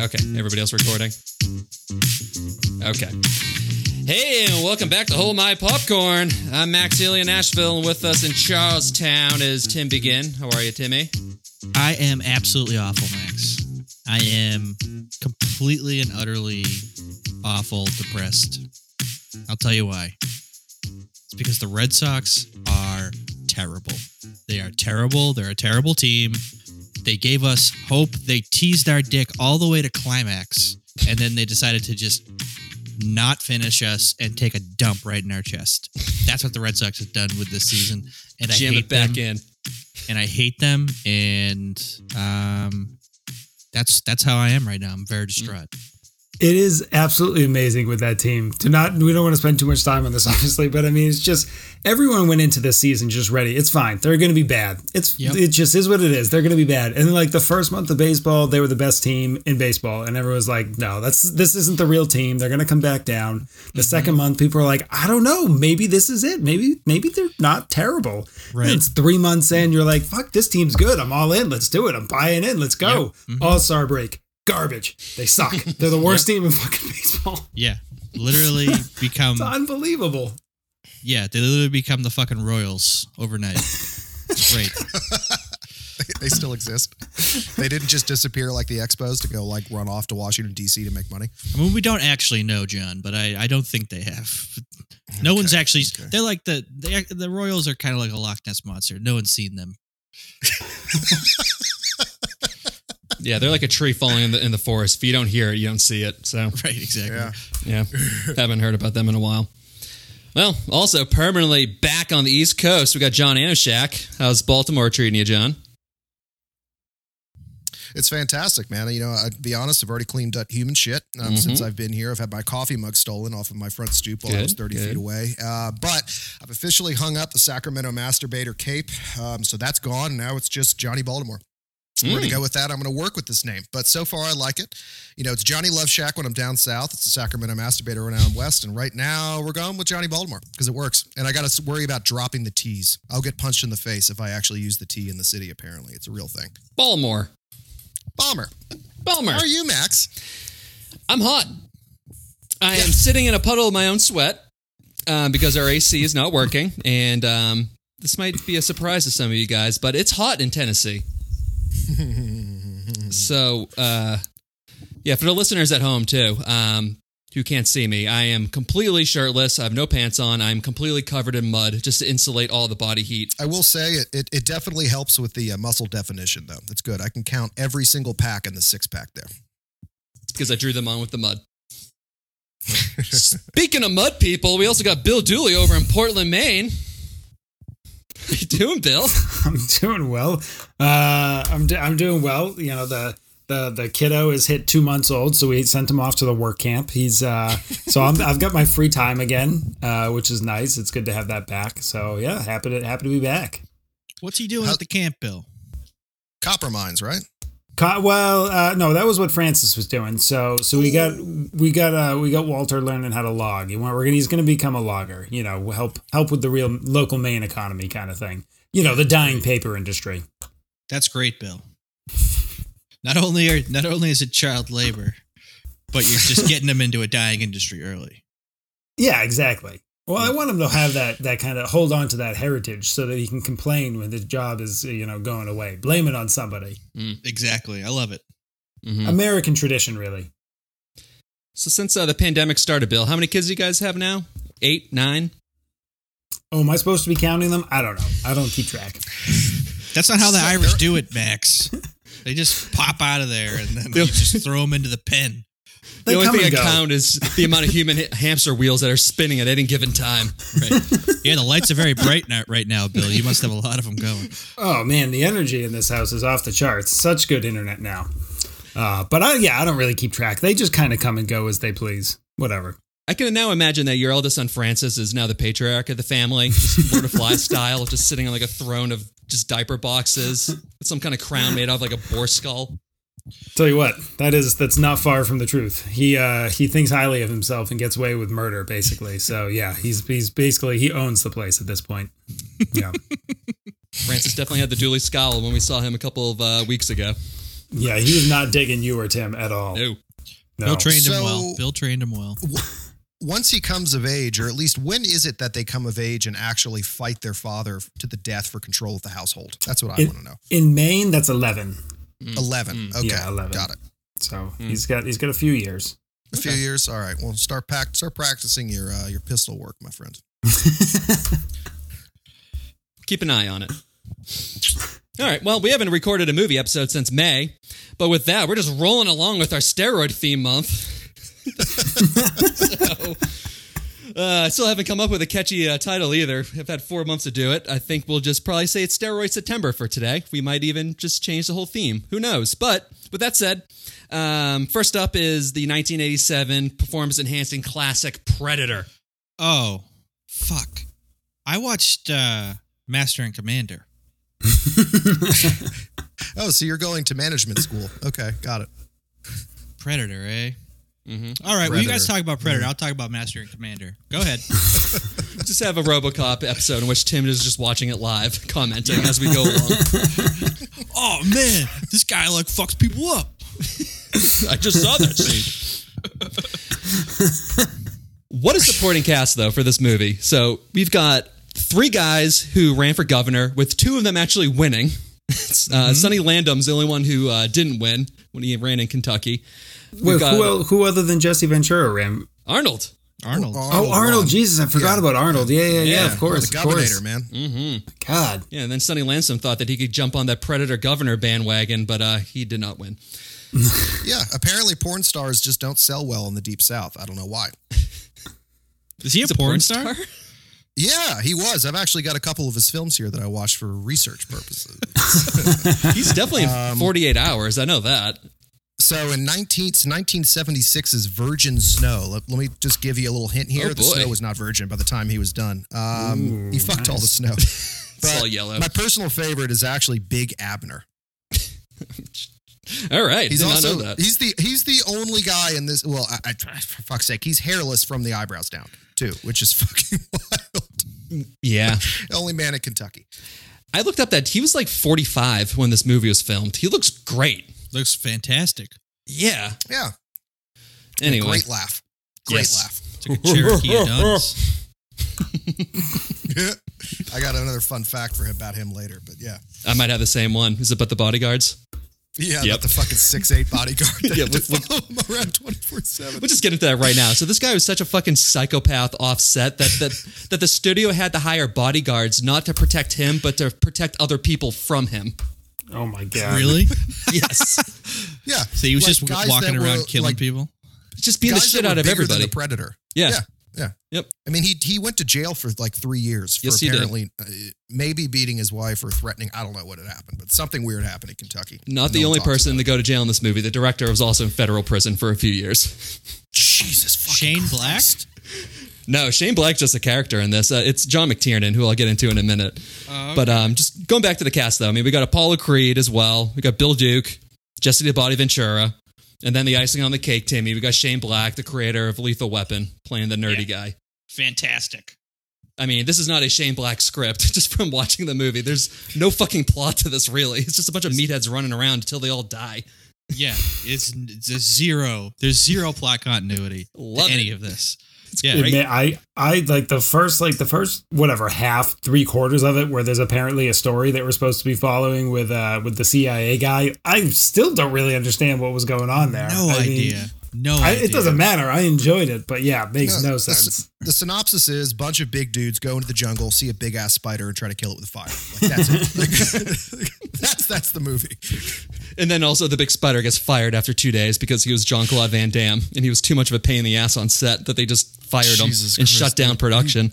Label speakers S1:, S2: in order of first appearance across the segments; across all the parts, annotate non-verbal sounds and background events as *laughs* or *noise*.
S1: Okay, everybody else recording? Okay. Hey, and welcome back to Hold My Popcorn. I'm Max in Nashville, and with us in Charlestown is Tim Begin. How are you, Timmy?
S2: I am absolutely awful, Max. I am completely and utterly awful, depressed. I'll tell you why. It's because the Red Sox are terrible. They are terrible. They're a terrible team. They gave us hope. They teased our dick all the way to climax, and then they decided to just not finish us and take a dump right in our chest. That's what the Red Sox have done with this season, and I
S1: Jam
S2: hate
S1: it back
S2: them.
S1: in.
S2: and I hate them, and um, that's that's how I am right now. I'm very distraught.
S3: It is absolutely amazing with that team. To not, we don't want to spend too much time on this, *laughs* obviously, but I mean, it's just everyone went into this season just ready. It's fine. They're going to be bad. It's
S2: Yep.
S3: it just is what it is. They're going to be bad. And like the first month of baseball, they were the best team in baseball, and everyone was like, "No, that's this isn't the real team. They're going to come back down." The mm-hmm. second month, people are like, "I don't know. Maybe this is it. Maybe maybe they're not terrible."
S2: Right.
S3: And it's three months in. You're like, "Fuck, this team's good. I'm all in. Let's do it. I'm buying in. Let's go." Mm-hmm. All star break. Garbage. They suck. They're the worst *laughs* team in fucking baseball.
S2: Yeah, literally *laughs* become
S3: It's unbelievable.
S2: yeah, they literally become the fucking Royals overnight. It's great. *laughs*
S4: they still exist. They didn't just disappear like the Expos to go like run off to Washington D.C. to make money.
S2: I mean, we don't actually know, John, but I, I don't think they have. No one's actually.
S4: okay.
S2: They're like the, the the Royals are kind of like a Loch Ness monster. No one's seen them.
S1: Yeah, they're like a tree falling in the in the forest. If you don't hear it, you don't see it. So *laughs*
S2: Right, exactly.
S4: Yeah.
S1: yeah, haven't heard about them in a while. Well, also permanently back on the East Coast, we got John Anoshak. How's Baltimore treating you, John?
S4: It's fantastic, man. You know, I'd be honest, I've already cleaned up human shit um, since I've been here. I've had my coffee mug stolen off of my front stoop while I was 30
S1: good.
S4: feet away. Uh, but I've officially hung up the Sacramento Masturbator cape. Um, so that's gone. Now it's just Johnny Baltimore. We're going to go with that. I'm going to work with this name. But so far, I like it. You know, it's Johnny Love Shack when I'm down south. It's the Sacramento Masturbator when I'm west. And right now, we're going with Johnny Baltimore because it works. And I got to worry about dropping the T's. I'll get punched in the face if I actually use the T in the city, apparently. It's a real thing.
S1: Baltimore.
S4: Bomber.
S1: Baltimore.
S4: How are you, Max?
S1: I'm hot. I am sitting in a puddle of my own sweat uh, because our AC is not working, and um, this might be a surprise to some of you guys, but it's hot in Tennessee. *laughs* so, uh, yeah, for the listeners at home too, um, who can't see me, I am completely shirtless. I have no pants on. I'm completely covered in mud just to insulate all the body heat.
S4: I will say it, it, it definitely helps with the uh, muscle definition, though. It's good. I can count every single pack in the six pack there.
S1: because I drew them on with the mud. *laughs* Speaking of mud people, we also got Bill Dooley over in Portland, Maine. How you doing, Bill? *laughs*
S3: I'm doing well. Uh, I'm do- I'm doing well. You know the the the kiddo is hit two months old, so we sent him off to the work camp. He's uh, so I'm, I've got my free time again, uh, which is nice. It's good to have that back. So yeah, happy to happy to be back.
S2: What's he doing
S4: How-
S2: at the camp, Bill?
S4: Copper mines, right?
S3: Well, uh, no, that was what Francis was doing. So, so we got we got uh, we got Walter learning how to log. You want we're gonna, he's going to become a logger. You know, help help with the real local Maine economy kind of thing. You know, the dying paper industry.
S2: That's great, Bill. Not only are not only is it child labor, but you're just getting them into a dying industry early. *laughs*
S3: Yeah, exactly. Well, I want him to have that that kind of hold on to that heritage so that he can complain when his job is you know going away. Blame it on somebody.
S2: Exactly. I love it.
S1: Mhm.
S3: American tradition, really.
S1: So, since uh, the pandemic started, Bill, how many kids do you guys have now? Eight, nine?
S3: Oh, am I supposed to be counting them? I don't know. I don't keep track. *laughs*
S2: That's not how the
S4: So
S2: Irish do it, Max. They just pop out of there and then you just throw them into the pen.
S1: The only thing I
S3: go.
S1: count is the amount of human *laughs* hamster wheels that are spinning at any given time.
S2: Right. yeah, the lights are very bright now, right now, Bill. You must have a lot of them going.
S3: Oh man, the energy in this house is off the charts. Such good internet now. Uh, but I, yeah, I don't really keep track. They just kind of come and go as they please. Whatever.
S1: I can now imagine that your eldest son Francis is now the patriarch of the family, just Lord of Fly style, *laughs* just sitting on like a throne of just diaper boxes, some kind of crown made out of like a boar skull.
S3: Tell you what, that is that's not far from the truth. He uh, he thinks highly of himself and gets away with murder, basically. So yeah, he's he's basically he owns the place at this point. Yeah. *laughs*
S1: Francis definitely had the Dooley scowl when we saw him a couple of uh, weeks ago.
S3: Yeah, he was not digging you or Tim at all.
S1: No.
S3: No.
S2: Bill trained him well. Bill trained him well.
S4: Once he comes of age, or at least when is it that they come of age and actually fight their father to the death for control of the household? That's what I want to know.
S3: In Maine, that's Mm. 11.
S4: Eleven. Okay,
S3: Yeah, 11.
S4: got it.
S3: So mm. he's got he's got a few years.
S4: A few years. All right. Well, start pack, start practicing your uh, your pistol work, my friend. *laughs*
S1: Keep an eye on it. All right. Well, we haven't recorded a movie episode since May, but with that, we're just rolling along with our steroid theme month. *laughs* *laughs* so, uh, I still haven't come up with a catchy uh, title either. I've had four months to do it. I think we'll just probably say it's Steroid September for today. We might even just change the whole theme. Who knows? But with that said, um, first up is the 1987 performance enhancing classic Predator.
S2: Oh, fuck. I watched uh, Master and Commander. *laughs*
S4: Oh, so you're going to management school? Okay, got it.
S2: Predator, eh?
S1: Mhm.
S2: All right, well, you guys talk about Predator. I'll talk about Master and Commander. Go ahead. *laughs*
S1: just have a RoboCop episode in which Tim is just watching it live, *laughs* commenting as we go along. *laughs*
S2: oh, man. This guy, like, fucks people up.
S1: I just saw that scene. what a supporting cast, though, for this movie. So we've got three guys who ran for governor, with two of them actually winning. It's, uh, Sonny Landham's the only one who uh, didn't win when he ran in Kentucky. We've
S3: Wait,
S1: got
S3: who, el- who other than Jesse Ventura ran?
S1: Arnold.
S2: Arnold.
S3: Oh, Arnold.
S4: won.
S3: Jesus, I forgot
S4: Yeah.
S3: about Arnold. Yeah, yeah, yeah.
S1: Yeah.
S3: of course,
S4: the
S3: of course.
S4: governor, man.
S1: Mm-hmm.
S3: God,
S1: Yeah, and then Sonny Landham thought that he could jump on that Predator governor bandwagon, but uh, he did not win. *laughs*
S4: Yeah, apparently porn stars just don't sell well in the deep south. I don't know why. *laughs*
S2: Is he a,
S1: He's
S2: porn, star? *laughs*
S4: Yeah, he was. I've actually got a couple of his films here that I watched for research purposes.
S1: He's definitely in 48 hours. I know that.
S4: So in 19, 1976's Virgin Snow, let, let me just give you a little hint here.
S1: Oh,
S4: the snow was not virgin by the time he was done. Um, he fucked all the snow. *laughs*
S1: It's all yellow.
S4: My personal favorite is actually Big Abner.
S1: All right.
S4: He's
S1: did
S4: also
S1: not know that.
S4: he's the he's the only guy in this. Well, I, I, for fuck's sake, he's hairless from the eyebrows down too, which is *laughs* fucking wild.
S1: Yeah. *laughs*
S4: only man in Kentucky.
S1: I looked up that he was like 45 when this movie was filmed. He looks great.
S2: Looks fantastic.
S1: Yeah.
S4: Yeah,
S1: Anyway.
S4: great laugh, great
S1: Yes.
S2: It's like a Cherokee of *laughs* Duns.
S4: laugh. I got another fun fact for him about him later, but yeah,
S1: I might have the same one. Is it about the bodyguards?
S4: yeah,
S1: Yep.
S4: about the fucking six eight bodyguard *laughs*
S1: Yeah,
S4: had to
S1: we- we-
S4: follow him around twenty four seven.
S1: We'll just get into that right now. So this guy was such a fucking psychopath offset that that that the studio had to hire bodyguards not to protect him, but to protect other people from him.
S3: Oh my God,
S2: Really? *laughs*
S1: Yes.
S4: Yeah,
S2: So he was
S4: Like
S2: just
S4: guys
S2: walking
S4: that
S2: around
S4: were,
S2: killing
S4: like,
S2: people?
S1: Just being the shit
S4: that
S1: out of
S4: bigger than
S1: everybody.
S4: The Predator.
S1: Yeah.
S4: yeah, yeah.
S1: Yep.
S4: I mean, he he went to jail for like three years for
S1: Yes,
S4: apparently uh, maybe beating his wife or threatening. I don't know what had happened, but something weird happened in Kentucky.
S1: Not the
S4: No one
S1: only person to go to jail in this movie. The director was also in federal prison for a few years. *laughs*
S4: Jesus, fucking
S2: Shane Black?
S1: No, Shane Black's just a character in this. Uh, it's John McTiernan, who I'll get into in a minute. But um, just going back to the cast, though, I mean, we got Apollo Creed as well. We got Bill Duke, Jesse the Body Ventura, and then the icing on the cake, Timmy. We got Shane Black, the creator of Lethal Weapon, playing the nerdy guy.
S2: Fantastic.
S1: I mean, this is not a Shane Black script. *laughs* Just from watching the movie, there's no fucking plot to this. Really, it's just a bunch of meatheads running around until they all die.
S2: Yeah, it's, it's zero. There's zero plot continuity
S1: Love
S2: to any
S1: it.
S2: of this. Yeah,
S3: It may- I I like the first like the first whatever half three quarters of it where there's apparently a story that we're supposed to be following with uh with the CIA guy. I still don't really understand what was going on there.
S2: no
S3: I mean,
S2: idea. No
S3: I,
S2: idea.
S3: it doesn't matter. I enjoyed it, but yeah, it makes
S4: No,
S3: no,
S4: the-
S3: sense.
S4: The synopsis is: bunch of big dudes go into the jungle, see a big ass spider, and try to kill it with fire. Like, that's it. Like, *laughs* *laughs* that's that's the movie.
S1: And then also the big spider gets fired after two days because he was John Claude Van Damme and he was too much of a pain in the ass on set that they just fired
S4: Jesus
S1: him and
S4: Christ,
S1: shut down production.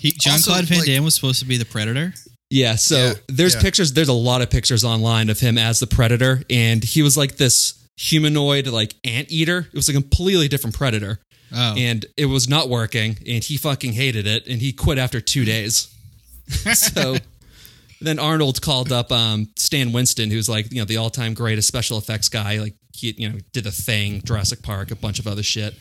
S2: He, John Claude Van
S4: like-
S2: Damme was supposed to be the Predator.
S1: Yeah, so
S4: Yeah,
S1: there's
S4: yeah.
S1: pictures. There's a lot of pictures online of him as the predator, and he was like this humanoid, like anteater. It was a completely different predator,
S2: Oh,
S1: and it was not working. And he fucking hated it, and he quit after two days. *laughs* so then Arnold called up um, Stan Winston, who's like you know the all-time greatest special effects guy. Like he you know did the Thing, Jurassic Park, a bunch of other shit.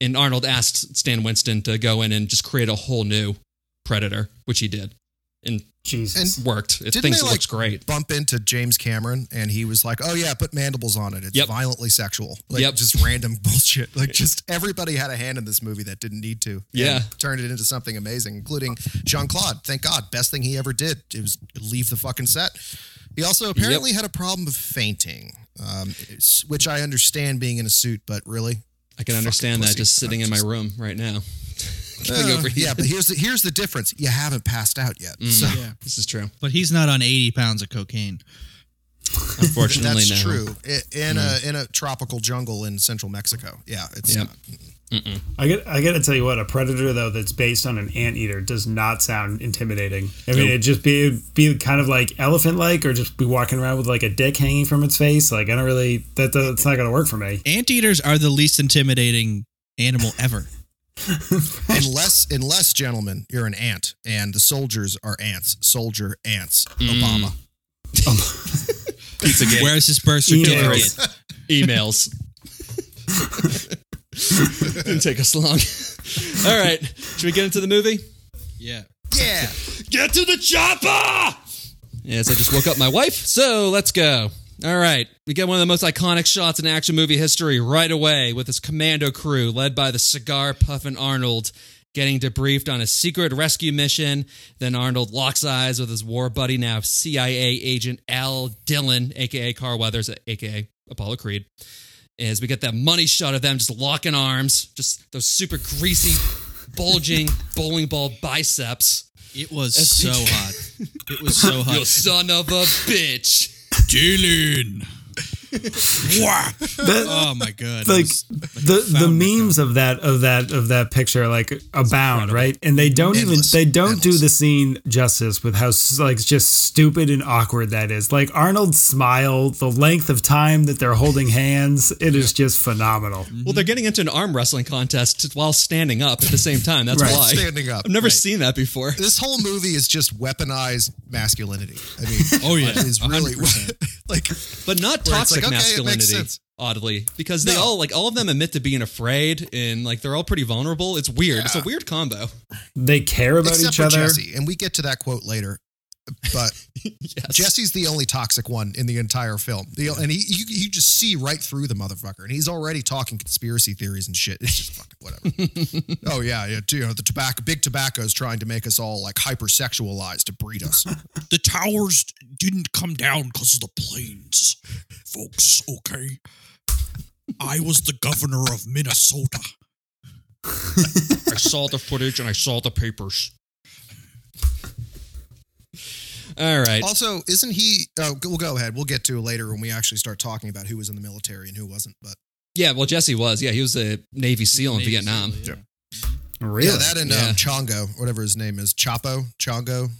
S1: And Arnold asked Stan Winston to go in and just create a whole new predator, which he did. And
S3: Jesus.
S1: worked. It
S4: Didn't
S1: thinks
S4: they,
S1: it
S4: like,
S1: looks great.
S4: Bump into James Cameron, and he was like, "Oh yeah, put mandibles on it. It's
S1: Yep.
S4: violently sexual. Like
S1: Yep.
S4: just random *laughs* bullshit. Like just everybody had a hand in this movie that didn't need to.
S1: Yeah.
S4: turned it into something amazing, including Jean Claude. Thank God, best thing he ever did. It was leave the fucking set. He also apparently had a problem of fainting, um, which I understand being in a suit, but really,
S1: I can understand that just sitting in my room right now.
S4: Uh,
S1: Getting overheated.
S4: yeah. But here's the here's the difference. You haven't passed out yet.
S1: Mm.
S4: So
S1: This is true.
S2: But he's not on 80 pounds of cocaine.
S1: Unfortunately,
S4: that's
S1: no.
S4: true. I- In a in a tropical jungle in central Mexico. Yeah, it's
S1: Yep.
S4: not.
S3: I get I got to tell you what a predator though that's based on an anteater does not sound intimidating. I mean, it'd just be it'd be kind of like elephant like, or just be walking around with like a dick hanging from its face. Like I don't really that that's not gonna work for me.
S2: Anteaters are the least intimidating animal ever. *laughs*
S4: unless unless gentlemen, you're an ant, and the soldiers are ants. Soldier ants. Mm. Obama. *laughs*
S1: Pizzagate.
S2: Where's his birth
S3: Emails.
S2: certificate?
S1: emails. *laughs* Didn't take us long. All right, should we get into the movie?
S2: Yeah.
S4: Yeah.
S1: Get to the chopper! Yes, I just woke up my wife, so let's go. All right, we get one of the most iconic shots in action movie history right away with this commando crew led by the cigar puffin Arnold getting debriefed on a secret rescue mission. Then Arnold locks eyes with his war buddy, now CIA agent Al Dillon, aka Carl Weathers, aka Apollo Creed. As we get that money shot of them just locking arms, just those super greasy, bulging *laughs* bowling ball biceps.
S2: It was so hot. *laughs* It was so hot.
S1: You son of a bitch.
S2: Dillon.
S3: That-
S2: Oh my god. It
S3: like
S2: was-
S3: the the memes of that of that of that picture like abound right and they don't
S4: Endless.
S3: even they don't do the scene justice with how like just stupid and awkward that is like arnold's smile the length of time that they're holding *laughs* hands it is just phenomenal
S1: Well, they're getting into an arm wrestling contest while standing up at the same time. That's
S3: Right.
S1: why.
S4: Standing up.
S1: I've never
S2: Right.
S1: seen that before.
S4: This whole movie is just weaponized masculinity. I mean,
S2: Oh, yeah.
S4: it is really *laughs* like
S1: But not toxic
S4: like, okay, it makes
S1: masculinity,
S4: sense.
S1: oddly. Because they
S4: No.
S1: all like all of them admit to being afraid and like they're all pretty vulnerable. It's weird. It's a weird combo.
S3: they care about
S4: except
S3: each
S4: for
S3: other
S4: Jesse, and we get to that quote later. But *laughs*
S1: yes.
S4: Jesse's the only toxic one in the entire film. The, and he, you, you just see right through the motherfucker, and he's already talking conspiracy theories and shit. *laughs* It's just fucking whatever. *laughs* oh yeah, yeah. You know, the tobacco, big tobacco is trying to make us all like hypersexualized to breed us.
S2: the towers didn't come down because of the planes, folks. Okay. I was the governor of Minnesota.
S1: I saw the footage and I saw the papers. All right.
S4: Also, isn't he? Oh, we'll go ahead. We'll get to it later when we actually start talking about who was in the military and who wasn't. But
S1: Yeah, well, Jesse was. Yeah, he was a Navy SEAL in
S2: Navy
S1: Vietnam.
S2: SEAL,
S3: really
S4: yeah, that and
S1: Yeah.
S4: um, Chongo, whatever his name is, Chapo, Chongo,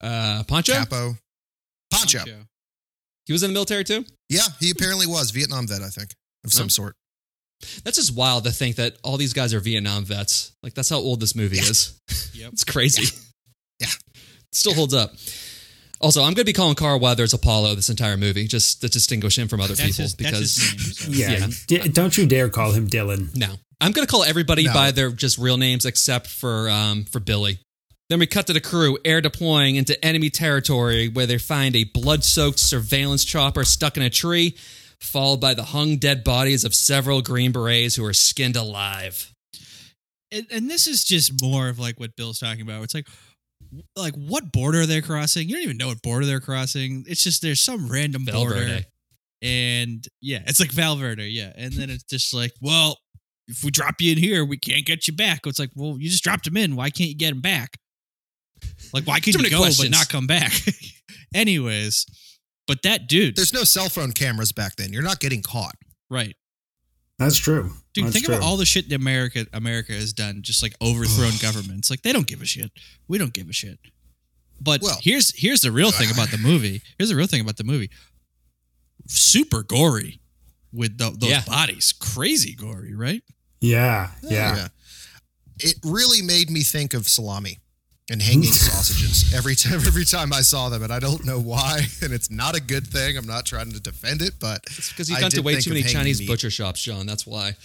S1: Uh, Poncho?
S4: Chapo, Poncho.
S1: He was in the military too?
S4: Yeah, he apparently was Vietnam vet, I think, of some
S1: Oh.
S4: sort.
S1: That's just wild to think that all these guys are Vietnam vets. Like, that's how old this movie
S4: Yeah.
S1: is.
S2: Yep. *laughs*
S1: It's crazy.
S4: Yeah.
S1: Still holds up. Also, I'm going to be calling Carl Weathers Apollo this entire movie just to distinguish him from other
S2: That's
S1: people
S2: his,
S1: because
S2: name. so. *laughs*
S3: yeah,
S1: Yeah.
S3: D- don't you dare call him dillon
S1: no, I'm going to call everybody
S4: No.
S1: by their just real names except for um, for Billy. Then we cut to the crew air deploying into enemy territory where they find a blood-soaked surveillance chopper stuck in a tree, followed by the hung dead bodies of several Green Berets who are skinned alive.
S2: And, and this is just more of like what Bill's talking about. It's like, like what border they're crossing? You don't even know what border they're crossing. It's just there's some random border, and yeah, it's like Valverde, yeah. And then it's just like, well, if we drop you in here, we can't get you back. It's like, well, you just dropped him in. Why can't you get him back? Like, why can't you go
S1: questions.
S2: but not come back? *laughs* Anyways, but that dude,
S4: There's no cell phone cameras back then. You're not getting caught.
S2: right?
S3: That's true
S2: Dude,
S3: That's
S2: think
S3: true.
S2: about all the shit that America America has done, just like overthrown governments. Like they don't give a shit. We don't give a shit. But
S4: Well-
S2: here's here's the real thing about the *sighs* movie. Here's the real thing about the movie. Super gory with tho- those
S1: Yeah.
S2: bodies. Crazy gory, right?
S3: yeah yeah
S4: It really made me think of salami and hanging *laughs* sausages every time *laughs* every time I saw them, and I don't know why. *laughs* And it's not a good thing. I'm not trying to defend it, but
S1: It's because you've gone to way too many Chinese
S4: meat.
S1: butcher shops, John. That's why.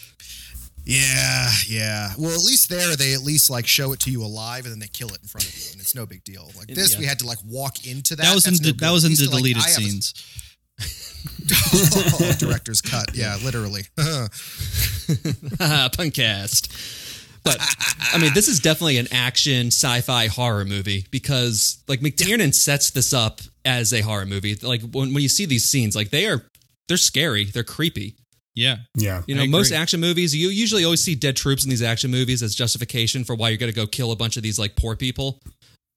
S4: Yeah, yeah. Well, at least there they at least like show it to you alive and then they kill it in front of you, and it's no big deal. Like this,
S1: Yeah.
S4: we had to like walk into that.
S2: That was in
S4: That's
S2: the,
S4: no
S2: that was in the
S4: to, like,
S2: deleted
S4: a-
S2: scenes.
S4: oh, director's cut. Yeah, literally.
S1: Punkcast. But I mean, this is definitely an action sci-fi horror movie because like McTiernan sets this up as a horror movie. Like when, when you see these scenes, like they are they're scary, they're creepy.
S2: Yeah.
S3: Yeah.
S1: You know, most action movies, you usually always see dead troops in these action movies as justification for why you're going to go kill a bunch of these like poor people.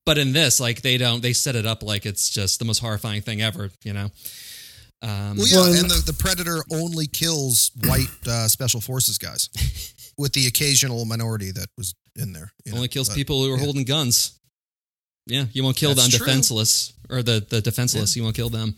S1: But in this, like they don't, they set it up like it's just the most horrifying thing ever. You know. Um,
S4: Well, yeah,
S3: Well, and-
S4: and the, the predator only kills white uh, special forces guys, *laughs* with the occasional minority that was in there. you know,
S1: only kills
S4: but-
S1: people who are
S4: yeah.
S1: holding guns. Yeah, you won't kill
S4: That's
S1: the
S4: true.
S1: undefenseless or the the defenseless. You won't kill them.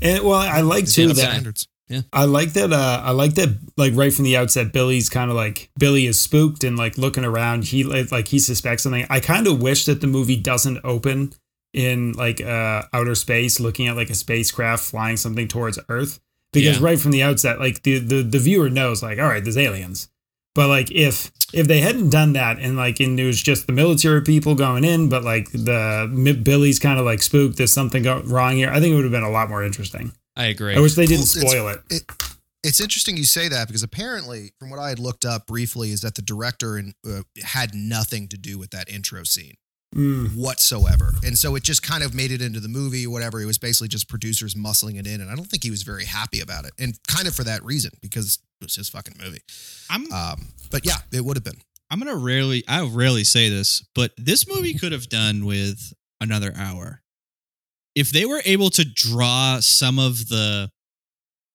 S3: And well, I like too
S1: Yeah,
S3: that
S4: standards.
S3: I like that. Uh, I like that. Like right from the outset, Billy's kind of like Billy is spooked and like looking around. He like like, he suspects something. I kind of wish that the movie doesn't open in like uh, outer space, looking at like a spacecraft flying something towards Earth. Because
S1: Yeah.
S3: right from the outset, like the, the the viewer knows, like, all right, there's aliens. But like if if they hadn't done that and like and it was just the military people going in, but like the Billy's kind of like spooked, there's something wrong here. I think it would have been a lot more interesting.
S1: I agree.
S3: I wish they didn't
S4: Well, it's-
S3: spoil it.
S4: It, it's interesting you say that because apparently, from what I had looked up briefly, is that the director and uh, had nothing to do with that intro scene
S3: Mm.
S4: whatsoever, and so it just kind of made it into the movie. Whatever, it was basically just producers muscling it in, and I don't think he was very happy about it, and kind of for that reason because it was his fucking movie.
S2: I'm
S4: Um, but yeah, it would have been.
S2: I'm gonna rarely I rarely say this, but this movie could have done with another hour. If they were able to draw some of the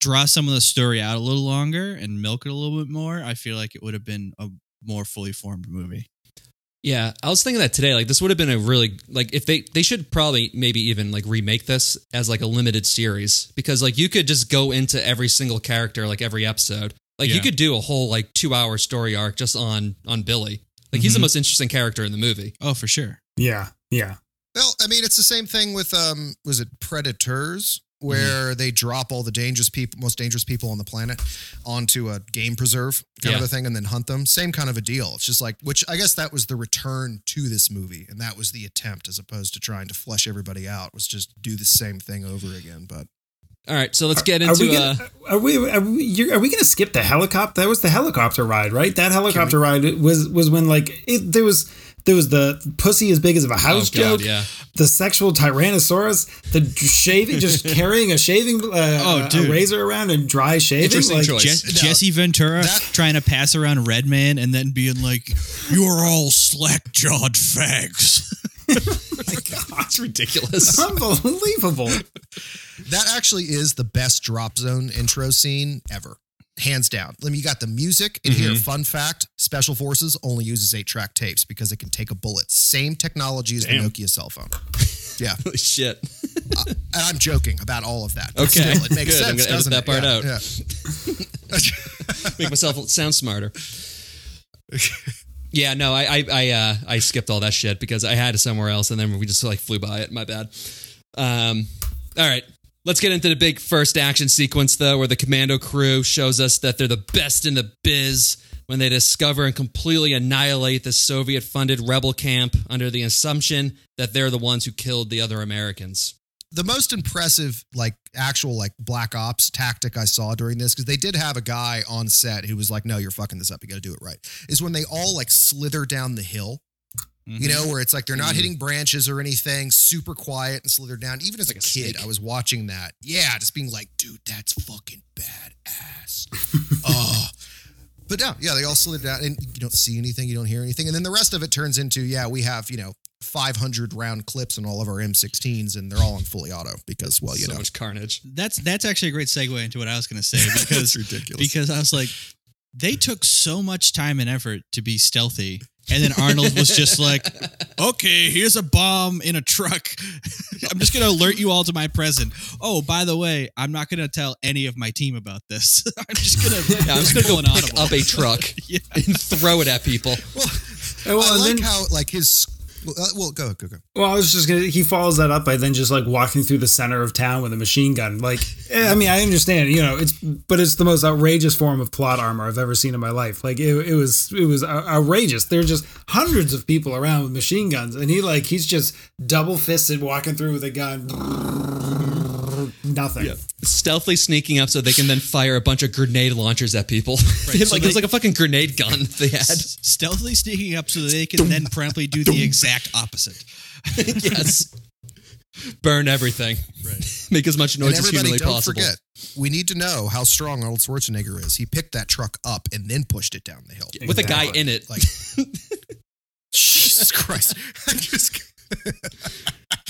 S2: draw some of the story out a little longer and milk it a little bit more, I feel like it would have been a more fully formed movie.
S1: Yeah, I was thinking that today. Like, this would have been a really like if they they should probably maybe even like remake this as like a limited series because like you could just go into every single character like every episode. Like you could do a whole like two hour story arc just on on Billy. Like he's the
S2: Mhm.
S1: most interesting character in the movie.
S2: Oh, for sure.
S3: Yeah, yeah.
S4: Well, I mean, it's the same thing with um, was it Predators, where
S1: Mm-hmm.
S4: they drop all the dangerous people, most dangerous people on the planet, onto a game preserve kind
S1: Yeah.
S4: of a thing, and then hunt them. Same kind of a deal. It's just like, which I guess that was the return to this movie, and that was the attempt, as opposed to trying to flesh everybody out, was just do the same thing over again. But
S1: All right, so let's get
S3: Are
S1: into
S3: we
S1: uh,
S3: gonna, are we are we, are we gonna skip the helicopter? That was the helicopter ride, right? That helicopter ride was was when like it, there was there was the pussy as big as of a
S1: oh
S3: house
S1: god,
S3: joke,
S1: yeah.
S3: the sexual tyrannosaurus, the shaving, just *laughs* carrying a shaving uh,
S2: Oh,
S3: a razor around and dry shaving.
S1: Interesting
S3: like,
S1: choice.
S2: Je-
S4: No,
S2: Jesse Ventura
S4: that-
S2: trying to pass around Redman and then being like, "You're all slack jawed fags." *laughs*
S1: It's ridiculous. *laughs*
S3: Unbelievable.
S4: that actually is the best drop zone intro scene ever. Hands down. I mean, you got the music in here. Fun fact Special Forces only uses eight track tapes because it can take a bullet. Same technology as
S3: Damn.
S4: the Nokia cell phone. *laughs* Yeah.
S1: Holy shit.
S4: And I'm joking about all of that.
S1: Okay,
S4: Still, it makes
S1: good. I'm gonna edit that part
S4: Yeah,
S1: out.
S4: yeah. *laughs* *laughs*
S1: Make myself sound smarter. Yeah, no, I I I, uh, I skipped all that shit because I had it somewhere else, and then we just like flew by it. My bad. Um, all right, let's get into the big first action sequence though, where the commando crew shows us that they're the best in the biz when they discover and completely annihilate the Soviet-funded rebel camp under the assumption that they're the ones who killed the other Americans.
S4: the most impressive, like actual like black ops tactic I saw during this, because they did have a guy on set who was like, "No, you're fucking this up. You got to do it right." Is when they all like slither down the hill.
S2: Mm-hmm.
S4: You know, where it's like they're not
S1: Mhm.
S4: hitting branches or anything, super quiet and slithered down. Even as
S1: Like
S4: a
S1: a
S4: kid. I was watching that. Yeah, just being like, dude, that's fucking badass. *laughs* oh. But no, yeah, they all slid down and you don't see anything, you don't hear anything. And then the rest of it turns into, yeah, we have, you know, 500 round clips on all of our M16s and they're all on fully auto because, well, you
S1: so
S4: know,
S1: much carnage.
S2: That's that's actually a great segue into what I was going to say *laughs* because
S4: ridiculous.
S2: because I was like, they took so much time and effort to be stealthy, and then Arnold was just like, *laughs* "Okay, here's a bomb in a truck. *laughs* I'm just going to alert you all to my present. Oh, by the way, I'm not going to tell any of my team about this. *laughs* I'm just going to
S1: Yeah, I'm just gonna go pick up a truck
S2: Yeah.
S1: and throw it at people.
S4: well,
S3: well,
S4: I like
S3: then-
S4: how like his Well, uh, well go, go, go.
S3: Well, I was just gonna. He follows that up by then just like walking through the center of town with a machine gun. Like, eh, I mean, I understand, you know, it's but it's the most outrageous form of plot armor I've ever seen in my life. Like, it, it was it was outrageous. There are just hundreds of people around with machine guns, and he like he's just double fisted walking through with a gun. Nothing.
S1: Stealthily sneaking up so they can then fire a bunch of grenade launchers at people. They *laughs* have,
S2: so
S1: like,
S2: they-
S1: it was like a fucking grenade gun *laughs* they had.
S2: Stealthily sneaking up so that they can then promptly do the exact opposite. *laughs*
S1: yes. Burn everything.
S2: Right.
S1: Make as much
S4: And
S1: noise as humanly
S4: don't
S1: possible.
S4: forget, we need to know how strong Arnold Schwarzenegger is. He picked that truck up and then pushed it down the hill.
S1: With a guy in it.
S4: Like, Jesus Christ. I just,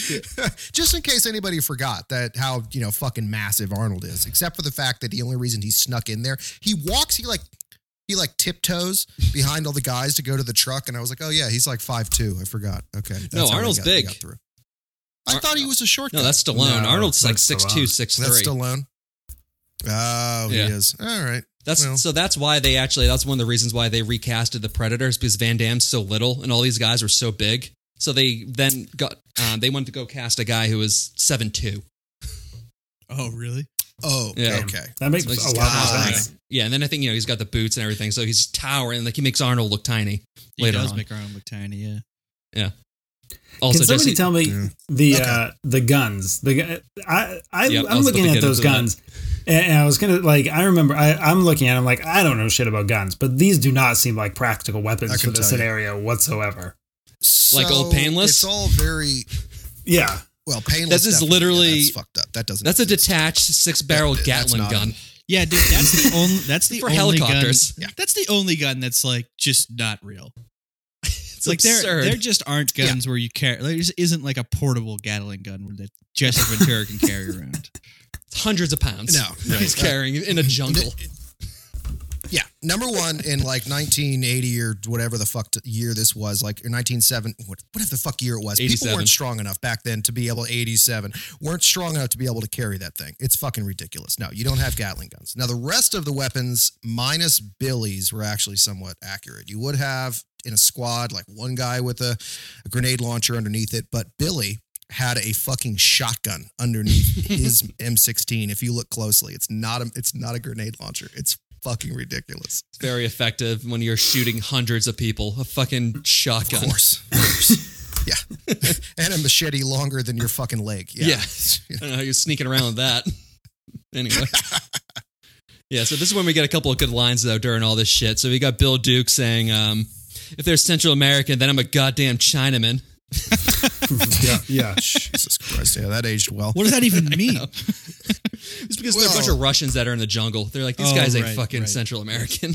S4: *laughs* just in case anybody forgot that how, you know, fucking massive Arnold is, except for the fact that the only reason he snuck in there, he walks, he like, he like tiptoes behind all the guys to go to the truck. And I was like, oh, yeah, he's like five two. I forgot. Okay. That's
S1: No,
S4: how
S1: Arnold's
S4: got- he
S1: big.
S4: through. I
S1: Ar-
S4: thought he was a short
S1: no,
S4: guy.
S1: that's Stallone.
S3: No,
S1: Arnold's like
S3: that's
S1: 6'2",
S3: Stallone.
S1: 6'3".
S4: That's Stallone. Oh,
S1: Yeah.
S4: he is. All right.
S1: That's
S4: Well.
S1: so. That's why they actually. That's one of the reasons why they recasted the Predators because Van Damme's so little and all these guys were so big. So they then got. Um, they wanted to go cast a guy who was seven two.
S2: Oh, really?
S4: Oh,
S1: Yeah.
S4: okay.
S3: That makes
S1: So he's
S3: a lot more
S4: got-
S3: sense.
S1: Yeah, and then I think you know he's got the boots and everything, so he's towering. Like he makes Arnold look tiny.
S2: He
S1: Later
S2: does
S1: on.
S2: make Arnold look tiny, yeah. Yeah.
S1: Also,
S3: Can somebody
S1: Jesse,
S3: tell me
S4: Yeah.
S3: the
S4: Okay.
S3: uh, the guns? The I I
S1: Yep, I
S3: I'm
S1: was
S3: looking at those
S1: into that.
S3: guns, and, and I was gonna like I remember I I'm looking at them like I don't know shit about guns, but these do not seem like practical weapons for the
S4: scenario you.
S3: scenario whatsoever.
S1: Like old Painless?
S4: It's all very
S3: Yeah,
S4: well painless.
S1: This is literally-
S4: Yeah, that's fucked up. That doesn't.
S1: that's a detached six barrel
S4: That- that's
S1: Gatling
S4: not
S1: gun.
S2: Yeah, dude, that's the *laughs* only that's the
S1: For
S2: only
S1: helicopters.
S2: Gun, That's the only gun that's like just not real. *laughs*
S1: It's
S2: like there
S1: absurd.
S2: there just aren't guns where you carry there just isn't like a portable Gatling gun that Jesse Ventura can carry around.
S1: hundreds of pounds.
S4: No, no.
S1: he's carrying in a jungle.
S4: Yeah, number one in like 1980 or whatever the fuck year this was, like in 1970, what- whatever the fuck year it was. People weren't strong enough back then to be able 87 weren't strong enough to be able to carry that thing. It's fucking ridiculous. No, you don't have Gatling guns. Now the rest of the weapons, minus Billy's, were actually somewhat accurate. You would have in a squad like one guy with a, a grenade launcher underneath it, but Billy had a fucking shotgun underneath *laughs* his M16. If you look closely, it's not a it's not a grenade launcher. It's fucking ridiculous.
S1: It's very effective when you're shooting hundreds of people. A fucking shotgun.
S4: Of course. Of course. yeah. *laughs* and a machete longer than your fucking leg. Yeah.
S1: Yeah. I don't know how you're sneaking around with that. *laughs* anyway. Yeah, so this is when we get a couple of good lines though during all this shit. So we got Bill Duke saying, um, if they're Central American, then I'm a goddamn Chinaman. *laughs*
S3: yeah, *laughs* yeah.
S4: Jesus Christ. Yeah, that aged well.
S2: What does that even *laughs* mean?
S1: It's because there are a bunch of Russians that are in the jungle. They're like, these
S2: Oh,
S1: guys ain't
S2: right,
S1: fucking
S2: right.
S1: Central American.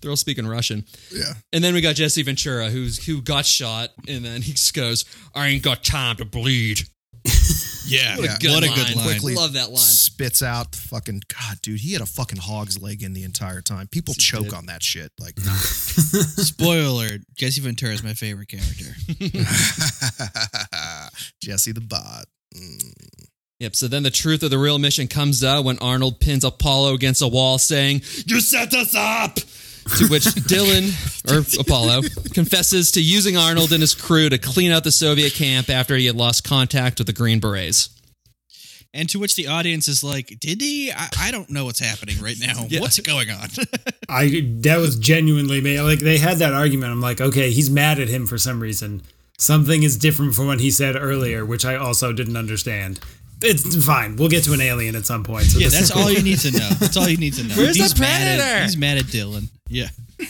S1: They're all speaking Russian.
S4: Yeah.
S1: And then we got Jesse Ventura, who's who got shot, and then he just goes, "I ain't got time to bleed."
S2: Yeah,
S1: What
S4: Yeah,
S1: a good
S2: what a
S1: line!
S2: good line.
S4: Quickly
S1: Love that line.
S4: Spits out fucking God, dude. He had a fucking hog's leg in the entire time. People
S1: Yes, he
S4: choke
S1: did.
S4: on that shit. Like, *laughs*
S2: Spoiler Jesse Ventura is my favorite character. *laughs*
S4: Jesse the bot. Mm.
S1: Yep. So then the truth of the real mission comes out when Arnold pins Apollo against a wall, saying, "You set us up." To which Dillon or Apollo confesses to using Arnold and his crew to clean out the Soviet camp after he had lost contact with the Green Berets.
S2: And to which the audience is like, "Did he? I, I don't know what's happening right now.
S1: Yeah.
S2: What's going on?" *laughs*
S3: I that was genuinely me. Like they had that argument. I'm like, okay, he's mad at him for some reason. Something is different from what he said earlier, which I also didn't understand. It's fine. We'll get to an alien at some point. So
S2: yeah, that's all you need to know. That's all you need to know.
S1: Where's the
S2: he's mad at-
S1: predator?
S2: he's mad at Dillon. Yeah. *laughs*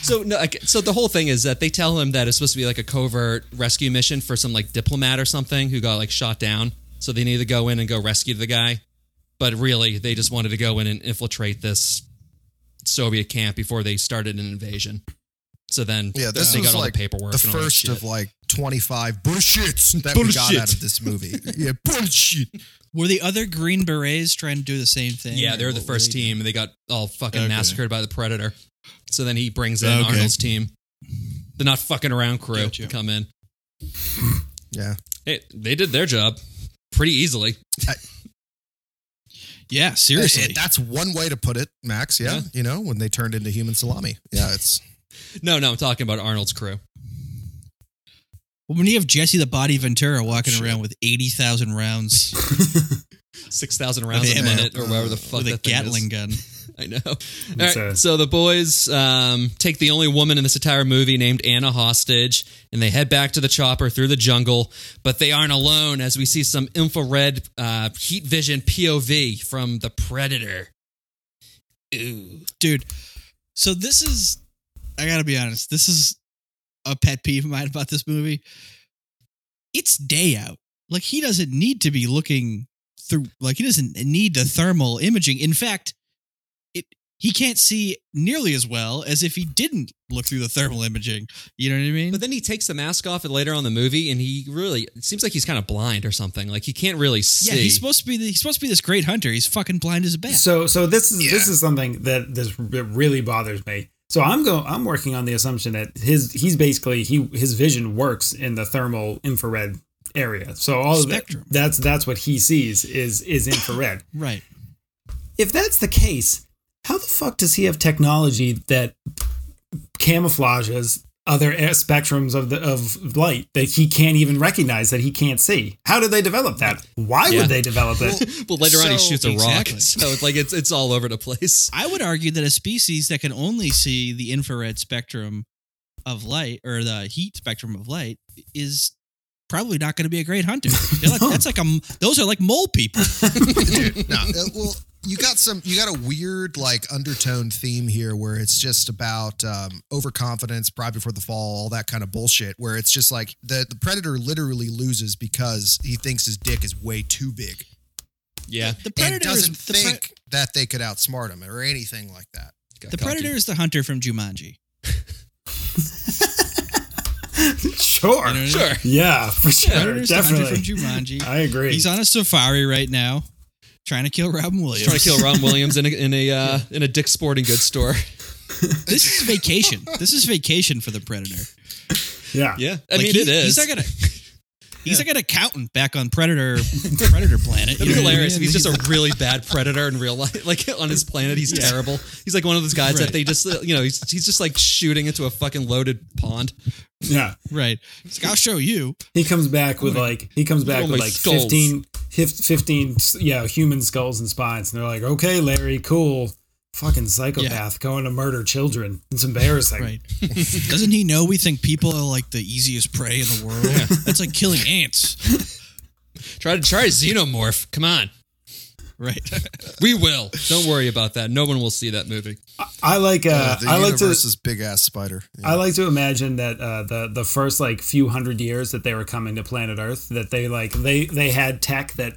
S1: So no, like, so the whole thing is that they tell him that it's supposed to be like a covert rescue mission for some like diplomat or something who got like shot down. So they need to go in and go rescue the guy. But really, they just wanted to go in and infiltrate this Soviet camp before they started an invasion. So then
S4: Yeah, this
S1: they
S4: was
S1: got all
S4: like
S1: the paperwork
S4: the
S1: and all that
S4: first
S1: shit.
S4: of like 25 bullshits that we got out of this movie. *laughs* Yeah, bullshit.
S2: Were the other Green Berets trying to do the same thing?
S1: Yeah, they're the first
S2: they
S1: team. and They got all fucking
S2: Okay.
S1: massacred by the Predator. So then he brings in
S2: Okay.
S1: Arnold's team, the not fucking around crew,
S2: Gotcha.
S1: to come in.
S4: Yeah.
S1: Hey, they did their job pretty easily.
S2: doing? Yeah, seriously.
S4: That's one way to put it, Max. Yeah.
S1: Yeah.
S4: You know, when they turned into human salami. Yeah, it's
S1: No, no, I'm talking about Arnold's crew.
S2: when you have Jesse the Body Ventura walking around with eighty thousand rounds *laughs*
S1: Six thousand rounds a
S2: ammo.
S1: minute or whatever the fuck
S2: with a
S1: that thing is.
S2: Gatling gun. *laughs*
S1: I know. All
S3: It's
S1: right,
S3: a-
S1: so the boys um, take the only woman in this entire movie named Anna hostage, and they head back to the chopper through the jungle. But they aren't alone, as we see some infrared uh, heat vision POV from the Predator. Ooh.
S2: dude. So this is, I gotta be honest, this is a pet peeve of mine about this movie. It's day out. Like he doesn't need to be looking through. Like he doesn't need the thermal imaging. In fact, it he can't see nearly as well as if he didn't look through the thermal imaging. You know what I mean?
S1: But then he takes the mask off and later on in the movie, and he really it seems like he's kind of blind or something. Like he can't really see.
S2: yeah, he's supposed to be. The, he's supposed to be this great hunter. He's fucking blind as a bat.
S3: So so this is this is something that this that really bothers me. So I'm go I'm working on the assumption that his he's basically he his vision works in the thermal infrared area. So all of that,
S2: Spectrum.
S3: that's that's what he sees is is infrared. *laughs*
S2: right.
S3: if that's the case, how the fuck does he have technology that camouflages other air spectrums of the of light that he can't even recognize that he can't see? How did they develop that? Why
S1: Yeah.
S3: would they develop it? *laughs*
S1: Well, later on, he shoots a
S2: Exactly.
S1: rock, so it's like it's it's all over the place.
S2: I would argue that a species that can only see the infrared spectrum of light or the heat spectrum of light is probably not going to be a great hunter. *laughs* They're like, that's like a m- those are like mole people.
S4: Dude, *laughs* no. Uh, well, you got some. You got a weird like undertone theme here, where it's just about um, overconfidence, pride before the fall, all that kind of bullshit. Where it's just like the the predator literally loses because he thinks his dick is way too big
S1: Yeah,
S2: The predator is
S4: doesn't
S2: the, pre-
S4: think that they could outsmart him or anything like that.
S1: Got
S2: the
S1: cocky.
S2: predator is the hunter from Jumanji. *laughs*
S3: sure.
S2: You know I mean?
S1: Sure.
S3: Yeah, for sure.
S2: Predator's the hunter from
S3: Definitely.
S2: Jumanji.
S3: I agree.
S2: He's on a safari right now, trying to kill Robin Williams.
S1: Trying to kill Ron Williams in a in a uh, in a Dick's Sporting Goods store. *laughs*
S2: This is vacation. This is vacation for the predator.
S3: yeah.
S1: Yeah, I
S2: Like,
S1: mean
S2: he-
S1: it is.
S2: He's like an he's like an accountant back on Predator Predator planet.
S1: It'd be
S2: know
S1: hilarious if he's just a really bad predator in real life. *laughs* Like on his planet, he's terrible. He's like one of those guys
S2: Right.
S1: that they just, you know, he's, he's just like shooting into a fucking loaded pond.
S3: Yeah.
S2: right. He's like, I'll show you.
S3: He comes back with like he comes back with like
S1: skulls.
S3: 15, fif- 15 yeah, human skulls and spines. And they're like, "Okay, Larry, cool." Fucking psychopath going to murder children. It's embarrassing.
S2: Right. *laughs* Doesn't he know we think people are like the easiest prey in the world? That's like killing ants. *laughs*
S1: Try to try a xenomorph. Come on,
S2: Right. *laughs*
S1: we will. Don't worry about that. No one will see that movie.
S3: I like uh,
S4: Uh, the
S3: I like to
S4: universe's big ass spider. Yeah.
S3: I like to imagine that uh, the the first like few hundred years that they were coming to planet Earth, that they like they they had tech that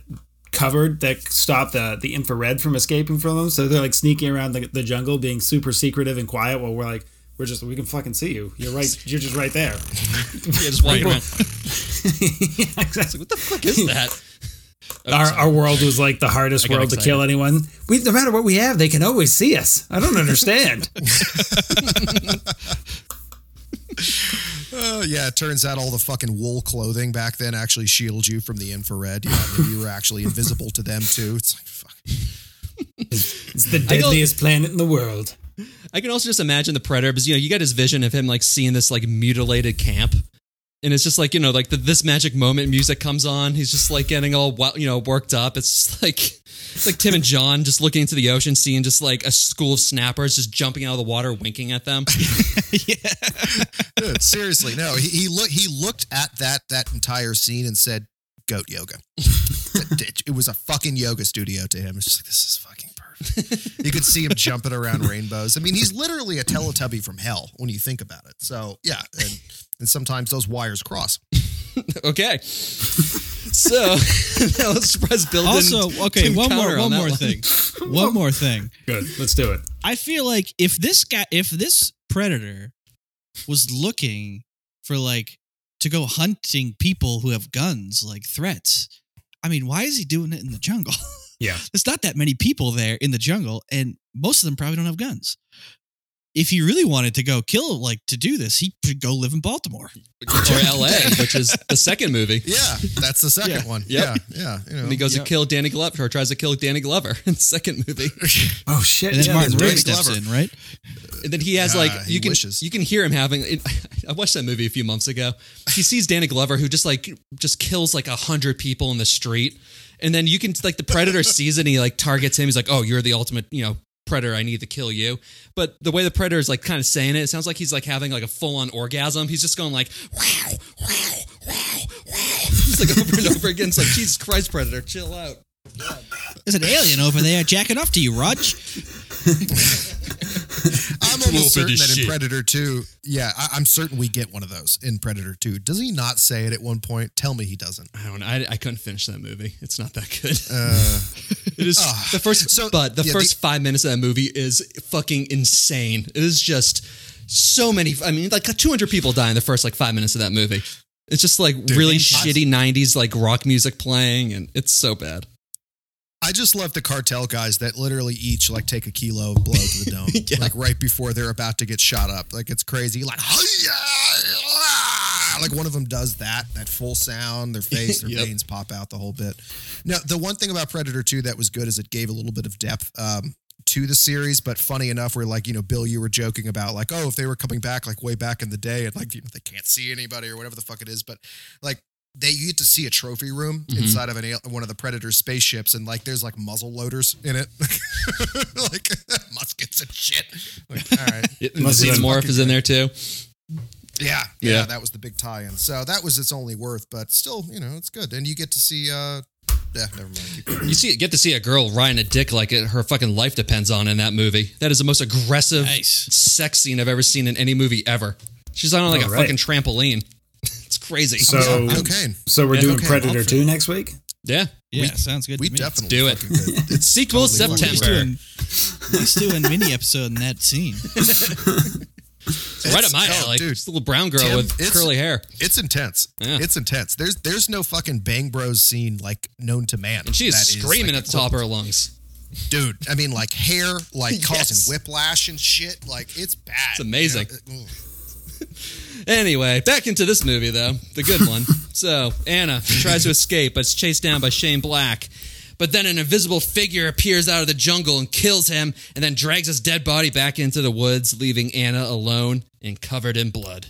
S3: covered that stopped the the infrared from escaping from them. So they're like sneaking around the, the jungle, being super secretive and quiet. While we're like, we're just we can fucking see you. You're right. You're just right there. *laughs*
S1: Yeah, just walking around. *laughs*
S3: yeah, exactly.
S1: What the fuck is that?
S3: Our, our world was like the hardest
S1: I got
S3: world to kill anyone. We, no matter what we have, they can always see us. I don't understand.
S4: Uh, *laughs* yeah, it turns out all the fucking wool clothing back then actually shields you from the infrared. Yeah, maybe you were actually invisible to them too. It's like fuck.
S3: It's the deadliest planet in the world.
S1: I can also just imagine the predator because you know you got his vision of him like seeing this like mutilated camp, and it's just like you know like the, this magic moment music comes on. He's just like getting all you know worked up. It's just *laughs* like it's like Tim and John just looking into the ocean, seeing just like a school of snappers just jumping out of the water, winking at them. *laughs* *laughs*
S4: Dude, seriously, no. He, he looked he looked at that that entire scene and said, "Goat yoga." it, it was a fucking yoga studio to him. It's just like this is fucking perfect. You could see him jumping around rainbows. I mean, he's literally a Teletubby from hell when you think about it. So yeah, and and sometimes those wires cross. *laughs*
S1: okay, so now let's press build. in
S2: Also, okay,
S1: Tim
S2: one more
S1: Counter on
S2: one more
S1: one.
S2: thing. One more thing. *laughs*
S3: Good. Let's do it.
S2: I feel like if this guy, if this predator was looking for like to go hunting people who have guns, like threats, I mean, why is he doing it in the jungle? *laughs*
S3: Yeah.
S2: There's not that many people there in the jungle, and most of them probably don't have guns. If he really wanted to go kill, like to do this, he should go live in Baltimore.
S1: or L.A., which is the second movie. *laughs*
S4: Yeah, that's the second
S2: Yeah.
S4: one.
S1: Yep.
S4: Yeah, yeah. You know,
S1: And he goes
S2: Yep.
S1: to kill Danny Glover, or tries to kill Danny Glover *laughs* in the second movie. *laughs*
S3: Oh shit!
S2: And then
S3: yeah,
S2: Martin
S3: that's
S2: Rigg
S3: right.
S2: steps
S4: Glover.
S2: in, right?
S1: And then he has like
S4: Ah, he
S1: you can
S4: wishes.
S1: you can hear him having. I watched that movie a few months ago. He sees Danny Glover who just like just kills like a hundred people in the street, and then you can like the predator sees it and he like targets him. He's like, "Oh, you're the ultimate, you know." Predator, I need to kill you. But the way the predator is like kind of saying it, it sounds like he's like having like a full on orgasm. He's just going like wow, wow, wow, wow. *laughs* Just like over and over again. It's like Jesus Christ, predator, chill out.
S2: There's an alien over there jacking off to you, Raj. *laughs*
S4: I'm almost certain that in Predator 2, yeah, I, I'm certain we get one of those in Predator 2. Does he not say it at one point? Tell me he doesn't.
S1: I don't know. I, I couldn't finish that movie. It's not that good.
S4: Uh, *laughs*
S1: It is
S4: Ah.
S1: the first,
S4: So,
S1: but the
S4: yeah,
S1: first five minutes of that movie is fucking insane. It is just so many. I mean, like 200 people die in the first like five minutes of that movie. It's just like really shitty 90s like rock music playing, and it's so bad.
S4: I just love the cartel guys that literally each like take a kilo of blow to the *laughs* dome,
S1: Yeah.
S4: like right before they're about to get shot up. Like it's crazy. Like, "Hi-ya!" like one of them does that, that full sound, their *laughs* face, their
S1: Yep.
S4: veins pop out the whole bit. Now, the one thing about Predator 2 that was good is it gave a little bit of depth. Um, to the series, but funny enough, where like you know, Bill, you were joking about like, oh, if they were coming back like way back in the day, and like you know, they can't see anybody or whatever the fuck it is, but like they you get to see a trophy room
S1: Mhm.
S4: inside of an one of the Predator spaceships, and like there's like muzzle loaders in it, *laughs* like *laughs* muskets and shit. Like, all right,
S1: It,
S3: Must
S1: the Xenomorph is in there too.
S4: yeah, yeah,
S1: Yeah.
S4: that was the big tie-in. So that was its only worth, but still, you know, it's good, and you get to see. uh Yeah, never mind.
S1: You see, get to see a girl riding a dick like it, her fucking life depends on in that movie. That is the most aggressive
S2: Nice.
S1: sex scene I've ever seen in any movie ever. She's on like
S3: All
S1: a
S3: right.
S1: fucking trampoline. It's crazy.
S3: So, *laughs*
S4: Cocaine.
S3: so we're
S1: Yeah,
S3: doing
S4: okay,
S3: Predator 2 next week?
S1: yeah,
S2: Yeah, sounds good.
S4: We
S2: to me.
S4: definitely
S1: do it.
S4: fucking. It's *laughs*
S1: Sequel
S4: totally
S1: September.
S2: At least doing, at doing a mini episode in that scene. *laughs*
S1: it's right up my
S4: oh,
S1: alley.
S4: dude.
S1: Just a little brown girl
S4: Tim,
S1: with curly hair,
S4: It's intense.
S1: Yeah.
S4: It's intense. There's there's no fucking Bang Bros scene like known to man.
S1: and she is screaming
S4: like,
S1: at the top of her lungs.
S4: Dude, I mean like hair like
S1: Yes.
S4: causing whiplash and shit. Like it's bad.
S1: It's amazing.
S4: You know?
S1: Anyway, back into this movie though, the good one. *laughs* so Anna tries to escape, but is chased down by Shane Black. But then an invisible figure appears out of the jungle and kills him, and then drags his dead body back into the woods, leaving Anna alone and covered in blood.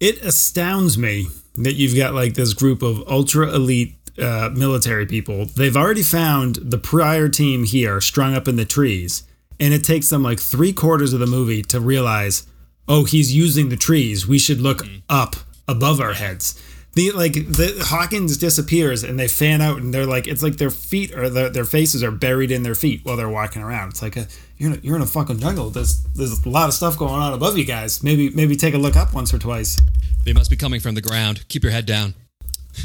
S3: It astounds me that you've got like this group of ultra elite uh, military people. They've already found the prior team here strung up in the trees, and it takes them like three quarters of the movie to realize, oh, he's using the trees. We should look mm-hmm. up above our heads. The like the Hawkins disappears and they fan out and they're like it's like their feet or their, their faces are buried in their feet while they're walking around. It's like a you're in a, you're in a fucking jungle. There's there's a lot of stuff going on above you guys. Maybe maybe take a look up once or twice.
S1: They must be coming from the ground. Keep your head down. *laughs*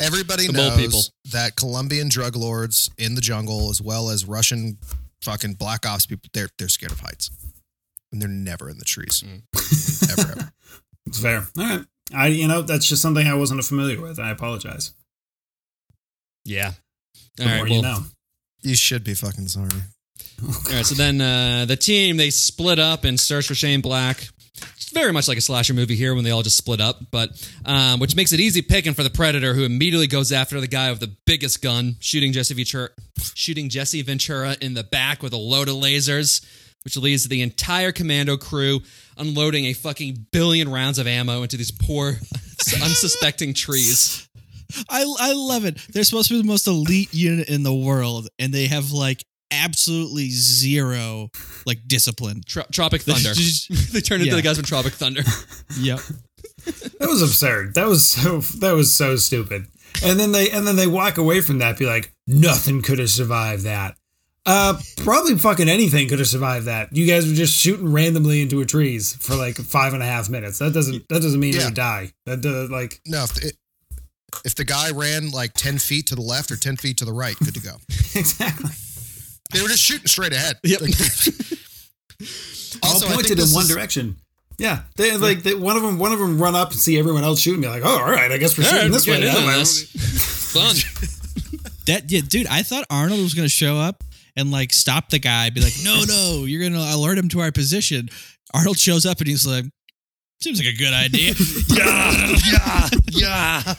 S4: Everybody
S1: The
S4: knows
S1: people.
S4: that Colombian drug lords in the jungle, as well as Russian fucking black ops people, they're they're scared of heights, and they're never in the trees,
S1: Mm.
S4: ever. ever. *laughs*
S3: It's fair. All right. I you know that's just something I wasn't familiar with. I apologize.
S1: Yeah.
S3: The
S1: All
S3: more
S1: right.
S3: you
S1: Well,
S3: know.
S4: You should be fucking sorry.
S1: all right. So then uh, the team they split up and search for Shane Black. It's very much like a slasher movie here when they all just split up, but um, which makes it easy picking for the predator who immediately goes after the guy with the biggest gun, shooting Jesse Ventura, shooting Jesse Ventura in the back with a load of lasers, which leads to the entire commando crew unloading a fucking billion rounds of ammo into these poor, *laughs* unsuspecting trees.
S2: I I love it. They're supposed to be the most elite unit in the world, and they have like absolutely zero like discipline.
S1: Tro- Tropic Thunder. *laughs* they turned into
S2: Yeah.
S1: the guys from Tropic Thunder. *laughs*
S2: Yep.
S3: That was absurd. That was so that was so stupid. And then they and then they walk away from that, be like, nothing could have survived that. Uh, probably fucking anything could have survived that. You guys were just shooting randomly into a trees for like five and a half minutes. That doesn't that doesn't mean you
S4: Yeah.
S3: would die. That does like
S4: No, if the, if the guy ran like ten feet to the left or ten feet to the right, good to go. *laughs*
S3: exactly.
S4: They were just shooting straight ahead.
S1: Yep.
S4: Like- *laughs*
S3: All
S4: also, I
S3: pointed in one
S4: is-
S3: direction. Yeah, they like they, one of them. One of them run up and see everyone else shooting. Be like, oh, all right, I guess we're
S1: All
S3: shooting
S1: right,
S3: this way.
S1: get in this. *laughs* Fun.
S2: That yeah, dude. I thought Arnold was gonna show up and like stop the guy, be like, "No, no, you're gonna alert him to our position." Arnold shows up and he's like, "Seems like a good idea." *laughs*
S1: yeah, yeah, yeah. *laughs*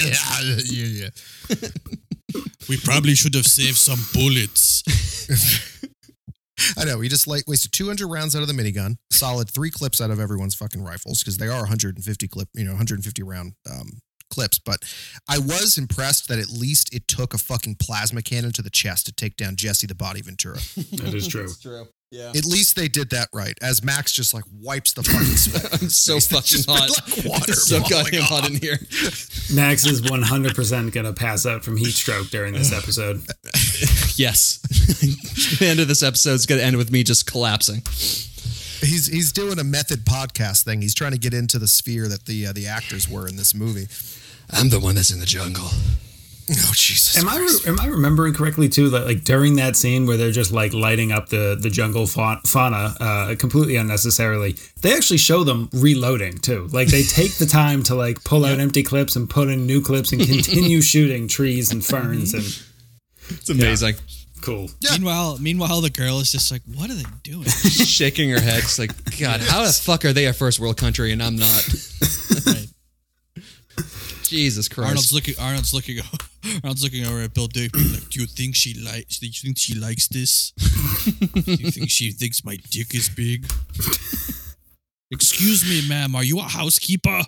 S4: yeah, yeah, yeah.
S2: we probably should have saved some bullets. *laughs*
S4: I know. We just like wasted 200 rounds out of the minigun, solid three clips out of everyone's fucking rifles because they are 150 clip, you know, 150 round um, clips. But I was impressed that at least it took a fucking plasma cannon to the chest to take down Jesse the Body Ventura. *laughs*
S3: That is true.
S1: True. Yeah.
S4: At least they did that right. As Max just like wipes the fucking *laughs* sweat.
S1: I'm so fucking hot.
S4: like water
S1: It's so goddamn hot in here. *laughs*
S3: Max is 100% going to pass out from heat stroke during this episode.
S1: Yes. the end of this episode is going to end with me just collapsing.
S4: He's he's doing a method podcast thing. He's trying to get into the sphere that the uh, the actors were in this movie.
S1: I'm the one that's in the jungle.
S4: Oh Jesus!
S3: Am I re- am I remembering correctly too that like during that scene where they're just like lighting up the the jungle fa- fauna uh, completely unnecessarily, they actually show them reloading too. Like they take the time to like pull out empty clips and put in new clips and continue *laughs* shooting trees and ferns and
S1: It's amazing.
S3: cool.
S4: Yeah.
S2: Meanwhile, meanwhile, the girl is just like, "What are they doing?"
S1: Shaking her head. She's like, God, how the fuck are they a first world country and I'm not? *laughs*
S2: Right.
S1: Jesus Christ.
S2: Arnold's looking. Arnold's looking. *laughs* Arnold's looking over at Bill Duke. Like, do you think she likes? Do you think she likes this? *laughs* do you think she thinks my dick is big? *laughs* Excuse me, ma'am. Are you a housekeeper?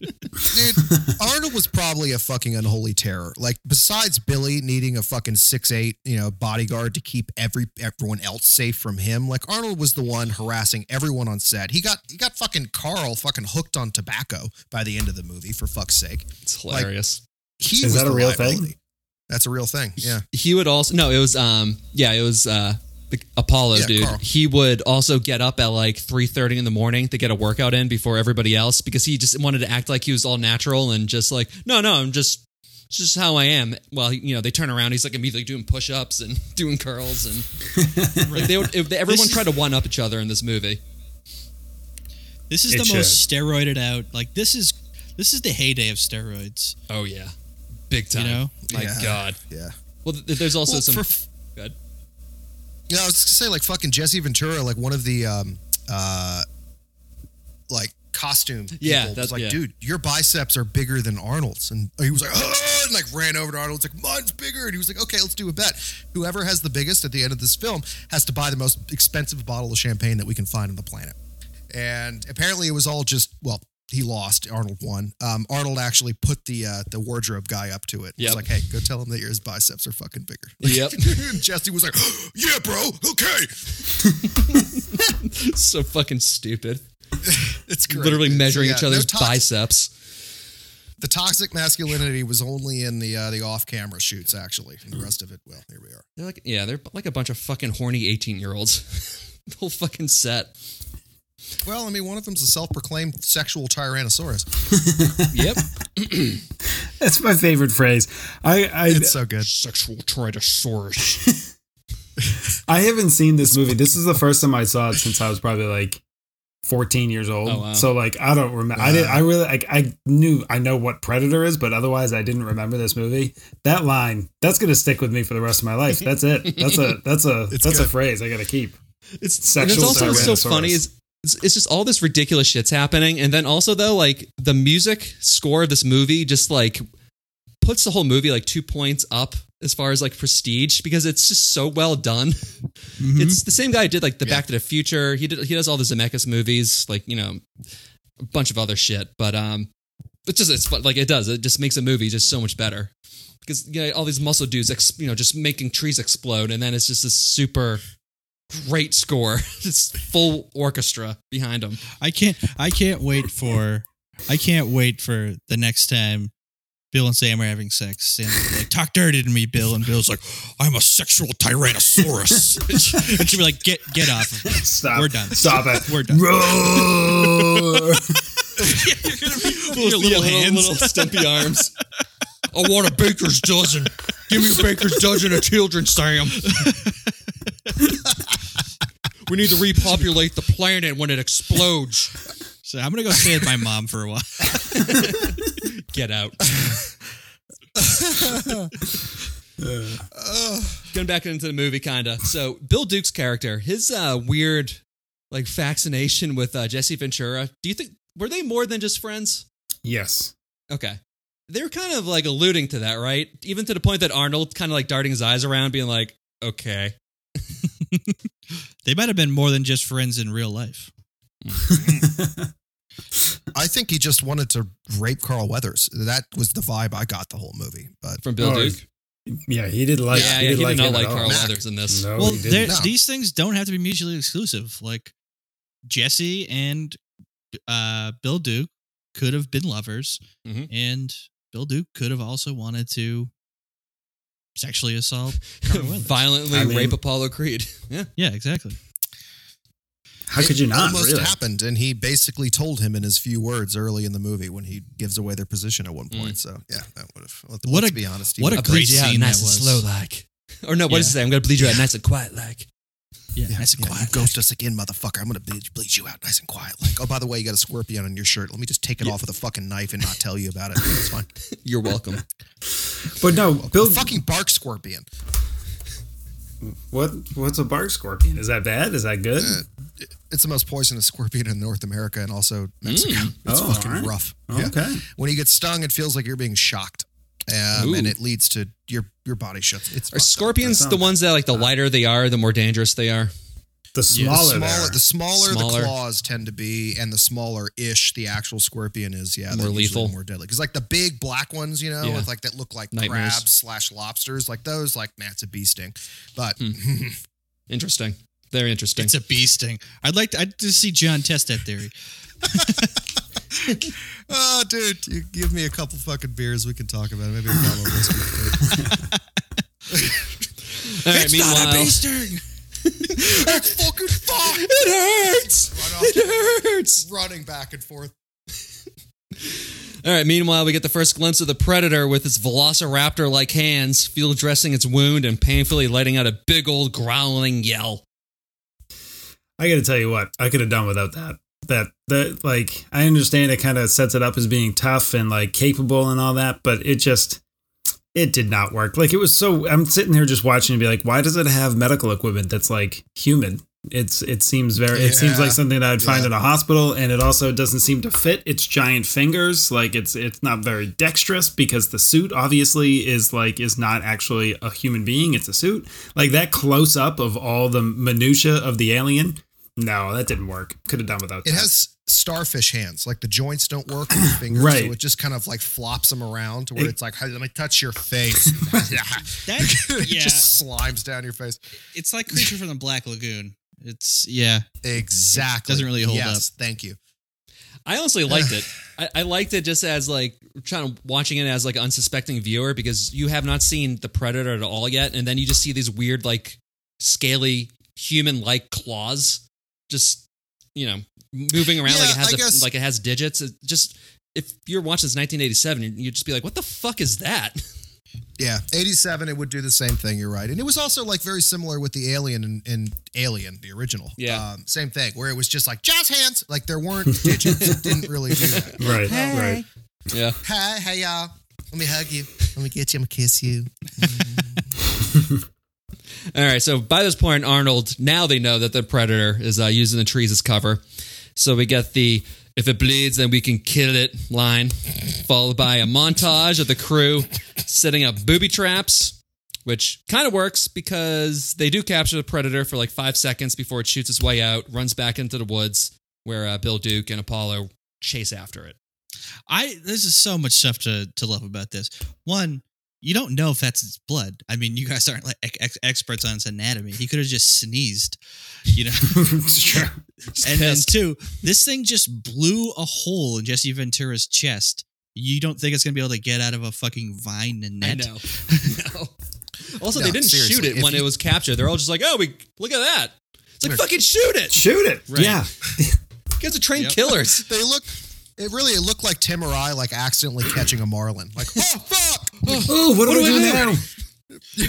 S4: Dude, Arnold was probably a fucking unholy terror. Like, besides Billy needing a fucking six eight, you know, bodyguard to keep every everyone else safe from him, like Arnold was the one harassing everyone on set. He got he got fucking Carl fucking hooked on tobacco by the end of the movie. For fuck's sake,
S1: It's hilarious.
S4: he
S3: Is
S4: was
S3: that a
S4: the
S3: real thing?
S4: That's a real thing. Yeah.
S1: he would also no it was um yeah it was uh the apollo
S4: Yeah,
S1: dude
S4: Carl.
S1: he would also get up at like 3.30 in the morning to get a workout in before everybody else because he just wanted to act like he was all natural and just like no no i'm just it's just how i am well you know they turn around he's like immediately doing push-ups and *laughs* doing curls and *laughs* like they would if they, everyone
S2: This
S1: tried to one up each other in this movie
S2: This is
S3: It
S2: the most steroided out. Like this is this is the heyday of steroids.
S1: oh yeah big time
S2: You know?
S1: my
S4: Yeah.
S1: god
S4: Yeah.
S1: well th- there's also
S4: Well,
S1: some
S4: for f-
S1: good
S4: Yeah, I was gonna say like fucking Jesse Ventura, like one of the um uh like costume.
S1: Yeah,
S4: people
S1: that's-
S4: was like,
S1: yeah.
S4: dude, your biceps are bigger than Arnold's, and he was like, and like ran over to Arnold's like mine's bigger, and he was like, okay, let's do a bet. Whoever has the biggest at the end of this film has to buy the most expensive bottle of champagne that we can find on the planet. And apparently, it was all just well. He lost. Arnold won. Um, Arnold actually put the uh, the wardrobe guy up to it. He
S1: Yep.
S4: was like, "Hey, go tell him that his biceps are fucking bigger."
S1: Yep. *laughs*
S4: Jesse was like, *gasps* "Yeah, bro. Okay." *laughs*
S1: so fucking stupid *laughs*
S4: It's great,
S1: literally.
S4: So,
S1: measuring
S4: yeah,
S1: each
S4: no
S1: other's
S4: tox-
S1: biceps
S4: The toxic masculinity was only in the uh, the off camera shoots, actually, and the rest of it. Well, here we are.
S1: They're like, yeah, they're like a bunch of fucking horny 18 year olds. the whole fucking set.
S4: Well, I mean, one of them's a self-proclaimed sexual tyrannosaurus. *laughs*
S1: Yep. *clears throat*
S3: That's my favorite phrase. I I,
S4: It's so good.
S1: Sexual Tyrannosaurus. *laughs*
S3: I haven't seen this movie. This is the first time I saw it since I was probably like 14 years old.
S1: Oh, wow.
S3: So like I don't remember. I did. I really like. I knew. I know what Predator is, but otherwise I didn't remember this movie. That line. That's gonna stick with me for the rest of my life. That's it. That's a. That's a. *laughs*
S4: It's
S3: that's a phrase I gotta keep.
S1: It's,
S3: Sexual
S1: and it's also so
S3: Tyrannosaurus.
S1: funny is it's, it's just all this ridiculous shit's happening, and then also though like the music score of this movie just like puts the whole movie like two points up as far as like prestige because it's just so well done. *laughs* It's the same guy who did like the
S4: Yeah.
S1: Back to the Future. He did he does all the Zemeckis movies, like you know, a bunch of other shit. But um, it's just it's fun. like it does. It just makes a movie just so much better because you know all these muscle dudes, ex, you know, just making trees explode, and then it's just this super great score, *laughs* just full orchestra behind them.
S2: I can't. I can't wait for. I can't wait for the next time Bill and Sam are having sex. Sam's like, "Talk dirty to me, Bill," and Bill's like, "I'm a sexual tyrannosaurus." *laughs* *laughs* and she'll be like, "Get get off.
S3: Stop.
S2: We're done.
S3: Stop it.
S2: We're done."
S3: Roar.
S2: Your little hands.
S1: little stumpy arms. I want a baker's dozen. Give me a baker's dozen of children, Sam. We need to repopulate the planet when it explodes.
S2: So I'm gonna go stay with my mom for a while. *laughs*
S1: Get out. *laughs* Going back into the movie, kind of. So, Bill Duke's character, his uh, weird, like, fascination with uh, Jesse Ventura. Do you think were they more than just friends?
S3: yes.
S1: Okay, They're kind of like alluding to that, right? Even to the point that Arnold kind of like darting his eyes around, being like, "Okay." *laughs*
S2: They might have been more than just friends in real life. *laughs*
S4: I think he just wanted to rape Carl Weathers. That was the vibe I got the whole movie. But
S1: From Bill
S3: Oh,
S1: Duke.
S3: yeah, he didn't like.
S1: yeah,
S3: he
S1: yeah,
S3: didn't
S1: he
S3: like
S1: did not
S3: him
S1: like. Carl
S4: Mac.
S1: Weathers in this.
S3: No,
S2: well,
S3: he didn't.
S4: No.
S2: these things don't have to be mutually exclusive. Like Jesse and uh, Bill Duke could have been lovers,
S1: Mhm.
S2: and Bill Duke could have also wanted to sexually assault *laughs*
S1: Violently
S3: I mean-
S1: rape Apollo Creed. *laughs* Yeah.
S2: Yeah, exactly.
S3: How could you
S4: it
S3: not?
S4: Almost
S3: really?
S4: happened, and he basically told him in his few words early in the movie when he gives away their position at one mm. point. So yeah, that would have. Let,
S2: What
S4: let's
S2: a-
S4: be honest.
S2: what a great scene that was.
S1: Slow like. Or no, what does
S2: Yeah.
S1: it say? I'm gonna bleed you out nice and quiet like.
S2: Yeah,
S4: Yeah,
S2: nice and
S4: yeah,
S2: quiet.
S4: You ghost us again, motherfucker. I'm gonna bleed, bleed you out nice and quiet. Like, oh, by the way, you got a scorpion on your shirt. Let me just take it off with a fucking knife and not tell you about it. It's *laughs* fine.
S1: You're welcome.
S3: But no, Bill.
S4: a fucking bark scorpion.
S3: What? What's a bark scorpion? Is that bad? Is that good?
S4: It's the most poisonous scorpion in North America and also Mexico.
S1: Mm.
S4: It's
S3: Oh,
S4: fucking
S3: alright.
S4: rough. Yeah.
S3: Okay.
S4: When you get stung, it feels like you're being shocked, um, and it leads to your your body shuts. It's
S1: Are scorpions
S3: That
S1: the ones that like the lighter they are, the more dangerous they are?
S3: The
S4: The
S3: smaller,
S4: smaller, the smaller,
S1: Smaller.
S4: the claws tend to be, and the smaller ish the actual scorpion is. Yeah,
S1: More
S4: they're usually
S1: lethal.
S4: more deadly. Because like the big black ones, you know,
S1: Yeah.
S4: with like that look like
S1: Nightmares.
S4: crabs slash lobsters, like those, like man, it's a bee sting. But *laughs*
S1: Interesting. Very interesting.
S2: It's a bee sting. I'd like to, I'd to see John test that theory. *laughs*
S4: oh, dude, you give me a couple fucking beers, we can talk about it. Maybe a bottle of whiskey.
S1: All right, meanwhile,
S2: sting.
S4: It's *laughs* fucking fun.
S1: it hurts.
S4: Run off,
S1: It hurts.
S4: running back and forth. *laughs*
S1: All right. Meanwhile, we get the first glimpse of the predator with its velociraptor-like hands, field dressing its wound and painfully letting out a big old growling yell.
S3: I got to tell you what, I could have done without that. That that like I understand it kind of sets it up as being tough and like capable and all that, but it just it did not work. Like it was so I'm sitting here just watching and be like, why does it have medical equipment that's like human? It's it seems very it seems like something that I'd find
S4: Yeah.
S3: in a hospital and it also doesn't seem to fit its giant fingers. Like it's it's not very dexterous because the suit obviously is like is not actually a human being, it's a suit. Like that close up of all the minutia of the alien. No, that didn't work. Could have done without
S4: It
S3: that.
S4: has starfish hands. Like the joints don't work with the *clears throat* fingers,
S3: Right.
S4: so it just kind of like flops them around to where
S3: It-
S4: it's like, hey, let me touch your face. *laughs* *laughs*
S2: That,
S4: it
S2: yeah,
S4: just slimes down your face.
S2: it's like creature from the Black Lagoon. It's yeah.
S4: Exactly.
S2: It Doesn't really hold
S4: yes, Thank you.
S1: I honestly liked it. *sighs* I, I liked it just as like trying to watching it as like unsuspecting viewer because you have not seen the predator at all yet, and then you just see these weird like scaly human-like claws just you know moving around like it has
S4: I
S1: a,
S4: guess-
S1: like it has digits. It just if you're watching this 1987, you'd just be like, "What the fuck is that?" *laughs*
S4: Yeah, 87, it would do the same thing. You're right. And it was also like very similar with the Alien and, and Alien, the original.
S1: Yeah.
S4: Um, same thing, where it was just like jazz hands. Like there weren't *laughs* digits. it didn't really do that. *laughs*
S3: right, right.
S1: Yeah.
S4: Hi, hey, y'all. Let me hug you. Let me get you. I'm going to kiss you.
S1: All right. So by this point, Arnold, now they know that the predator is uh, using the trees as cover. So we get the if it bleeds, then we can kill it line, followed by a montage of the crew setting up booby traps, which kind of works because they do capture the predator for like five seconds before it shoots its way out, runs back into the woods where uh, Bill Duke and Apollo chase after it.
S2: I there's just so much stuff to to love about this. One, you don't know if that's his blood. I mean, you guys aren't like ex- experts on its anatomy. He could have just sneezed, you know. *laughs*
S3: sure. *laughs*
S2: and then
S1: pissed.
S2: two, this thing just blew a hole in Jesse Ventura's chest. You don't think it's gonna be able to get out of a fucking vine and net? *laughs*
S1: I know. no. Also,
S4: No,
S1: they didn't shoot it when
S4: you-
S1: it was captured. They're all just like, "Oh, we look at that." It's like fucking shoot it.
S3: Shoot it.
S2: Right.
S3: Yeah.
S1: You guys are trained
S2: Yep.
S1: killers.
S4: They look, it really, it looked like Tim or I like accidentally catching a marlin. Like, oh, fuck.
S3: Oh, what, do we
S1: do
S3: do
S1: we do?
S3: now? *laughs*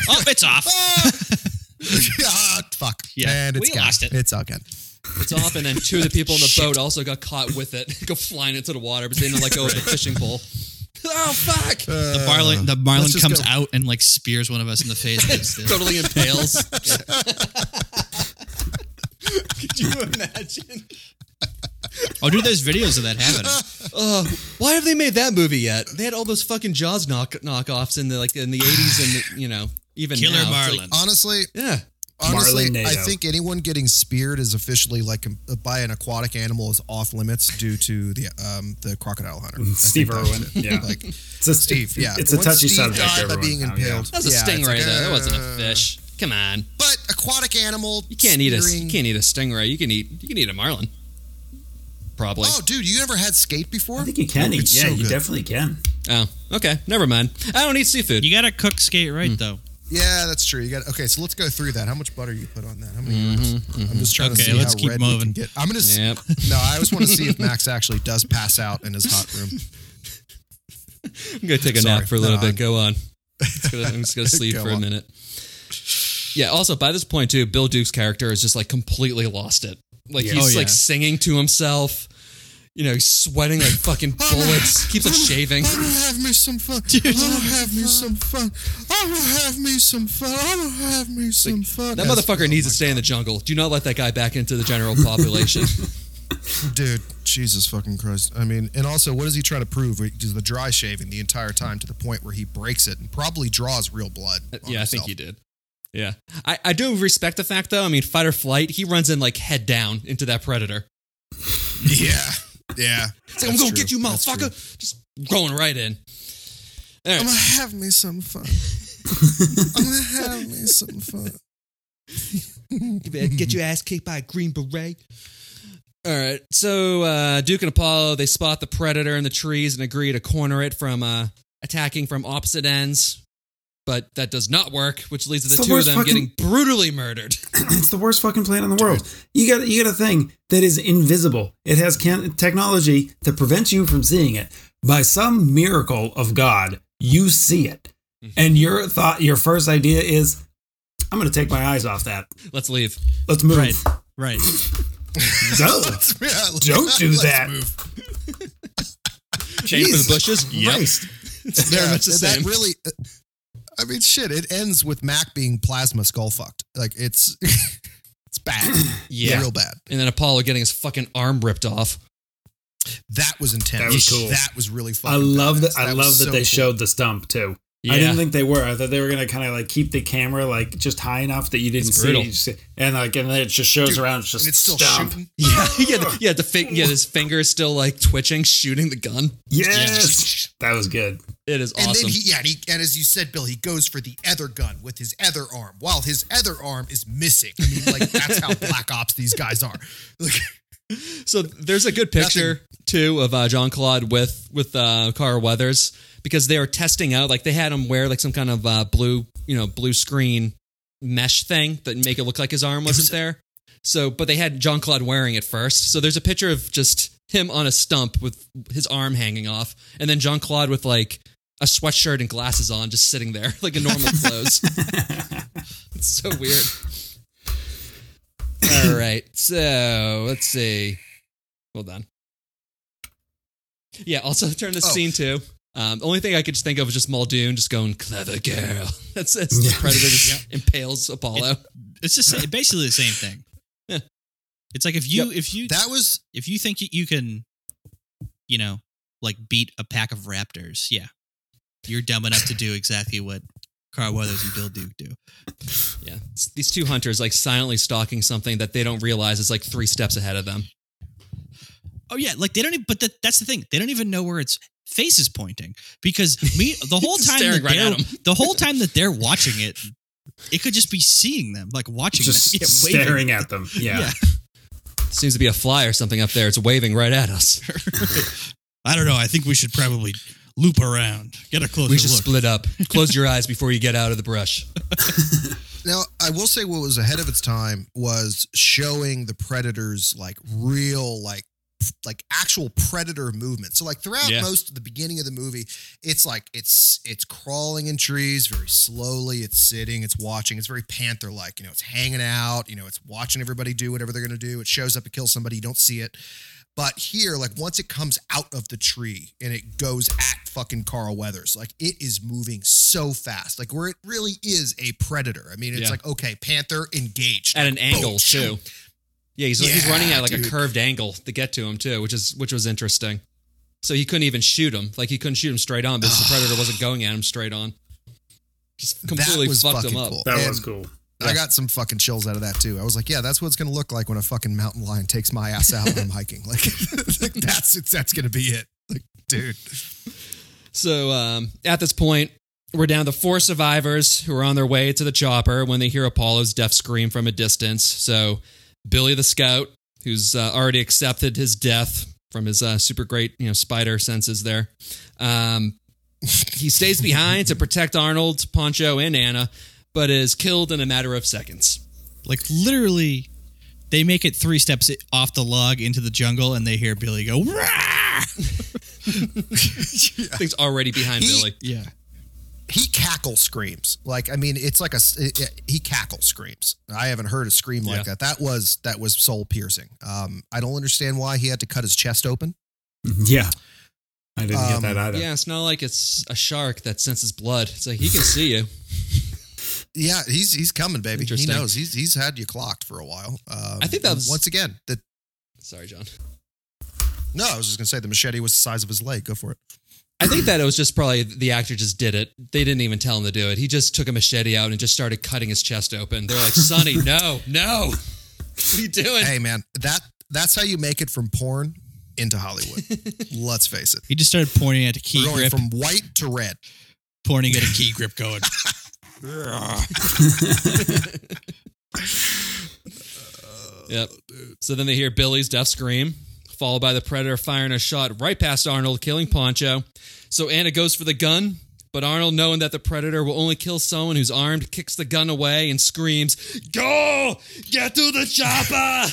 S2: Oh, it's off. *laughs*
S4: ah, fuck.
S2: Yeah,
S4: and it's
S2: we
S4: gone.
S2: lost it.
S4: It's all good.
S1: It's off, and then two of the people in the *laughs* boat also got caught with it, go flying into the water, but they didn't let go of the fishing pole. Oh fuck!
S2: The marlin, the marlin comes
S4: go.
S2: out and like spears one of us in the face.
S1: totally impales. Could you imagine?
S2: Oh, dude, there's videos of that happening.
S1: Uh, *laughs* why have they made that movie yet? They had all those fucking Jaws knock knockoffs in the like in the eighties and the, you know even
S2: Killer
S1: now.
S2: Marlin.
S1: like-
S4: Honestly,
S1: yeah,
S4: Honestly,
S3: Marlin
S4: I think anyone getting speared is officially like by an aquatic animal is off limits due to the um, the crocodile hunter.
S3: Steve Irwin. Yeah.
S4: like
S3: It's a,
S4: Steve. Yeah,
S3: It's a
S4: Once
S3: touchy
S4: Steve
S3: subject.
S4: died by
S3: everyone.
S4: being
S3: Oh, yeah.
S4: impaled.
S1: That was a
S4: Yeah, it's
S1: stingray
S4: like,
S1: though. That wasn't a
S4: uh,
S1: fish. Come on.
S4: But aquatic animal.
S1: You can't eat a you can't eat a stingray. You can eat you can eat a marlin. Probably.
S4: Oh, dude, you ever had skate before?
S3: I think you can eat.
S4: It's
S3: Yeah,
S4: so
S3: you
S4: good.
S3: definitely can.
S1: Oh, okay. Never mind. I don't eat seafood.
S2: You gotta cook skate right hmm. though.
S4: Yeah, that's true. You got okay. So let's go through that. How much butter you put on that? How many? Mm-hmm, grams? Mm-hmm. I'm just trying to
S2: Okay,
S4: see
S2: let's
S4: how
S2: keep
S4: red we can
S2: moving.
S4: get. I'm gonna. s-
S1: Yep. *laughs*
S4: No, I just want to see if *laughs* Max actually does pass out in his hot room. *laughs*
S1: I'm gonna take a
S4: Sorry.
S1: nap for a little
S4: No,
S1: bit.
S4: I'm-
S1: Go on. Just gonna- I'm just gonna sleep
S4: Go
S1: for a
S4: on.
S1: minute. Yeah. Also, by this point too, Bill Duke's character is just like completely lost it. Like
S3: Yeah.
S1: he's
S2: Oh,
S1: like
S2: yeah.
S1: singing to himself. You know, sweating like *laughs* fucking bullets. Keeps on shaving.
S4: I'm gonna have me some fun. I'm gonna have me some fun. I'm gonna have me some fun. I'm gonna have me some fun.
S1: That motherfucker
S4: Oh
S1: needs to stay in the jungle. Do not let that guy back into the general *laughs* population.
S4: Dude. Jesus fucking Christ. I mean, and also, what is he trying to prove? He does the dry shaving the entire time to the point where he breaks it and probably draws real blood. Uh, on
S1: yeah, I think he did. Yeah. I, I do respect the fact though. I mean, fight or flight, he runs in like head down into that predator.
S4: Yeah, yeah. *laughs*
S1: It's like, I'm gonna get you, motherfucker. Just going right in. All
S4: I'm gonna have me some fun. *laughs* I'm gonna have me some fun.
S1: Get your ass kicked by a green beret. All right. So uh, Duke and Apollo they spot the predator in the trees and agree to corner it from uh, attacking from opposite ends. But that does not work, which leads to the,
S3: It's the
S1: two of them
S3: fucking-
S1: getting brutally murdered. *clears throat*
S3: it's the worst fucking plan in the world. You got you got a thing that is invisible. It has can- technology that prevents you from seeing it. By some miracle of God, you see it, mm-hmm. and your thought, your first idea is, "I'm going to take my eyes off that.
S1: Let's leave.
S3: Let's move."
S2: Right. Right. *laughs*
S3: Go.
S4: Yeah, *laughs*
S3: Don't do
S4: let's
S3: that.
S4: move. *laughs*
S1: Aim for the bushes. Yep.
S3: Christ.
S1: It's very
S4: Yeah,
S1: much the
S4: that
S1: same.
S4: really. Uh, I mean, shit. It ends with Mac being plasma skull fucked. Like it's, *laughs* it's bad. *clears throat*
S1: Yeah.
S4: real bad.
S1: and then Apollo getting his fucking arm ripped off.
S4: That was intense.
S3: That was cool.
S4: That was really fun.
S3: I love that.
S4: badass.
S3: I
S4: was
S3: love that
S4: so
S3: they
S4: cool.
S3: showed the stump too.
S1: Yeah.
S3: I didn't think they were. I thought they were gonna kind of like keep the camera like just high enough that you didn't
S1: It's
S3: see, it. You see- and like and then it just shows
S4: Dude,
S3: around. It's just
S4: it's still
S3: stump.
S4: shooting. *laughs*
S1: yeah, yeah, the, *laughs* yeah. The fi- yeah, his finger is still like twitching, shooting the gun.
S3: Yes, that was good.
S1: It is
S4: And
S1: awesome.
S4: then he, yeah, and, he, and as you said, Bill, he goes for the other gun with his other arm, while his other arm is missing. I mean, like that's how *laughs* black ops these guys are. Like,
S1: So there's a good picture too of uh, Jean-Claude with with uh, Carl Weathers because they were testing out like they had him wear like some kind of uh, blue you know blue screen mesh thing that make it look like his arm wasn't there. So but they had Jean-Claude wearing it first. So there's a picture of just him on a stump with his arm hanging off, and then Jean-Claude with like a sweatshirt and glasses on, just sitting there *laughs* like in normal clothes. *laughs* it's so weird. All right, so let's see. Hold on. Yeah, also turn this
S4: Oh.
S1: scene too. Um, the only thing I could just think of was just Muldoon just going clever girl. *laughs* That's that's the predator just impales Apollo.
S2: It's just *laughs* basically the same thing.
S1: Yeah.
S2: It's like if you if you
S4: that was
S2: if you think you- you can, you know, like beat a pack of raptors, yeah, you're dumb enough to do exactly what Carl Weathers and Bill Duke do. *laughs*
S1: Yeah, It's these two hunters like silently stalking something that they don't realize is like three steps ahead of them.
S2: Oh yeah, like they don't even. But that, that's the thing; they don't even know where its face is pointing because me the whole *laughs* time
S1: staring
S2: that
S1: right
S2: they're the whole time that they're watching it, it could just be seeing them, like watching
S3: Just
S2: them, *laughs* yeah, waving.
S3: staring at them. Yeah.
S2: Yeah.
S1: Seems to be a fly or something up there. It's waving right at us.
S2: I don't know. I think we should probably loop around, get a closer
S1: We should
S2: look.
S1: split up. Close your eyes before you get out of the brush. *laughs*
S4: now. I will say what was ahead of its time was showing the predators like real like like actual predator movement. So like throughout
S1: Yeah.
S4: most of the beginning of the movie, it's like it's it's crawling in trees very slowly. It's sitting, it's watching. It's very panther like. You know, it's hanging out. You know, it's watching everybody do whatever they're gonna do. It shows up, it kills somebody. You don't see it. But here, like once it comes out of the tree and it goes at fucking Carl Weathers, like it is moving so fast, like where it really is a predator. I mean, it's
S1: Yeah.
S4: like okay, Panther engaged
S1: At
S4: Like,
S1: an angle
S4: boom,
S1: too. Yeah, he's he's running at like a curved angle to get to him too, which is which was interesting. So he couldn't even shoot him. Like he couldn't shoot him straight on because the *sighs* predator wasn't going at him straight on. Just completely
S4: that was
S1: fucked him up.
S4: cool.
S3: That
S4: And
S3: was cool.
S4: I got some fucking chills out of that too. I was like, yeah, that's what it's gonna look like when a fucking mountain lion takes my ass out when I'm *laughs* hiking. Like, *laughs* like that's that's gonna be it. Like, dude.
S1: So um, at this point, we're down to four survivors who are on their way to the chopper when they hear Apollo's death scream from a distance. So Billy the scout, who's uh, already accepted his death from his uh, super great you know spider senses there, um, he stays behind to protect Arnold, Poncho, and Anna, but is killed in a matter of seconds.
S2: Like literally, they make it three steps off the log into the jungle, and they hear Billy go. Rah! *laughs*
S1: Things already behind
S4: He-
S1: Billy.
S2: Yeah.
S4: He cackle screams. Like, I mean, it's like a it- it- he cackle screams. I haven't heard a scream like
S1: Yeah.
S4: that. That was that was soul piercing. Um, I don't understand why he had to cut his chest open.
S3: Yeah. I didn't get
S4: Um,
S3: that either.
S1: Yeah, it's not like it's a shark that senses blood. It's like he can *laughs* see you.
S4: Yeah, he's he's coming, baby. He knows. He's he's had you clocked for a while. Um,
S1: I think that was-
S4: once again. The
S1: Sorry, John.
S4: no, I was just gonna say the machete was the size of his leg. Go for it.
S1: I think that it was just probably the actor just did it. They didn't even tell him to do it. He just took a machete out and just started cutting his chest open. They're like, Sonny, *laughs* no, no. What are you doing?
S4: Hey, man, that that's how you make it from porn into Hollywood. *laughs* Let's face it.
S2: He just started pointing at a key
S4: We're going
S2: grip,
S4: from white to red.
S2: pointing at a key grip, going. *laughs* *laughs*
S1: Yep. So then they hear Billy's death scream, followed by the predator firing a shot right past Arnold, killing Poncho. So Anna goes for the gun, but Arnold, knowing that the predator will only kill someone who's armed, kicks the gun away and screams, Go! Get to the chopper!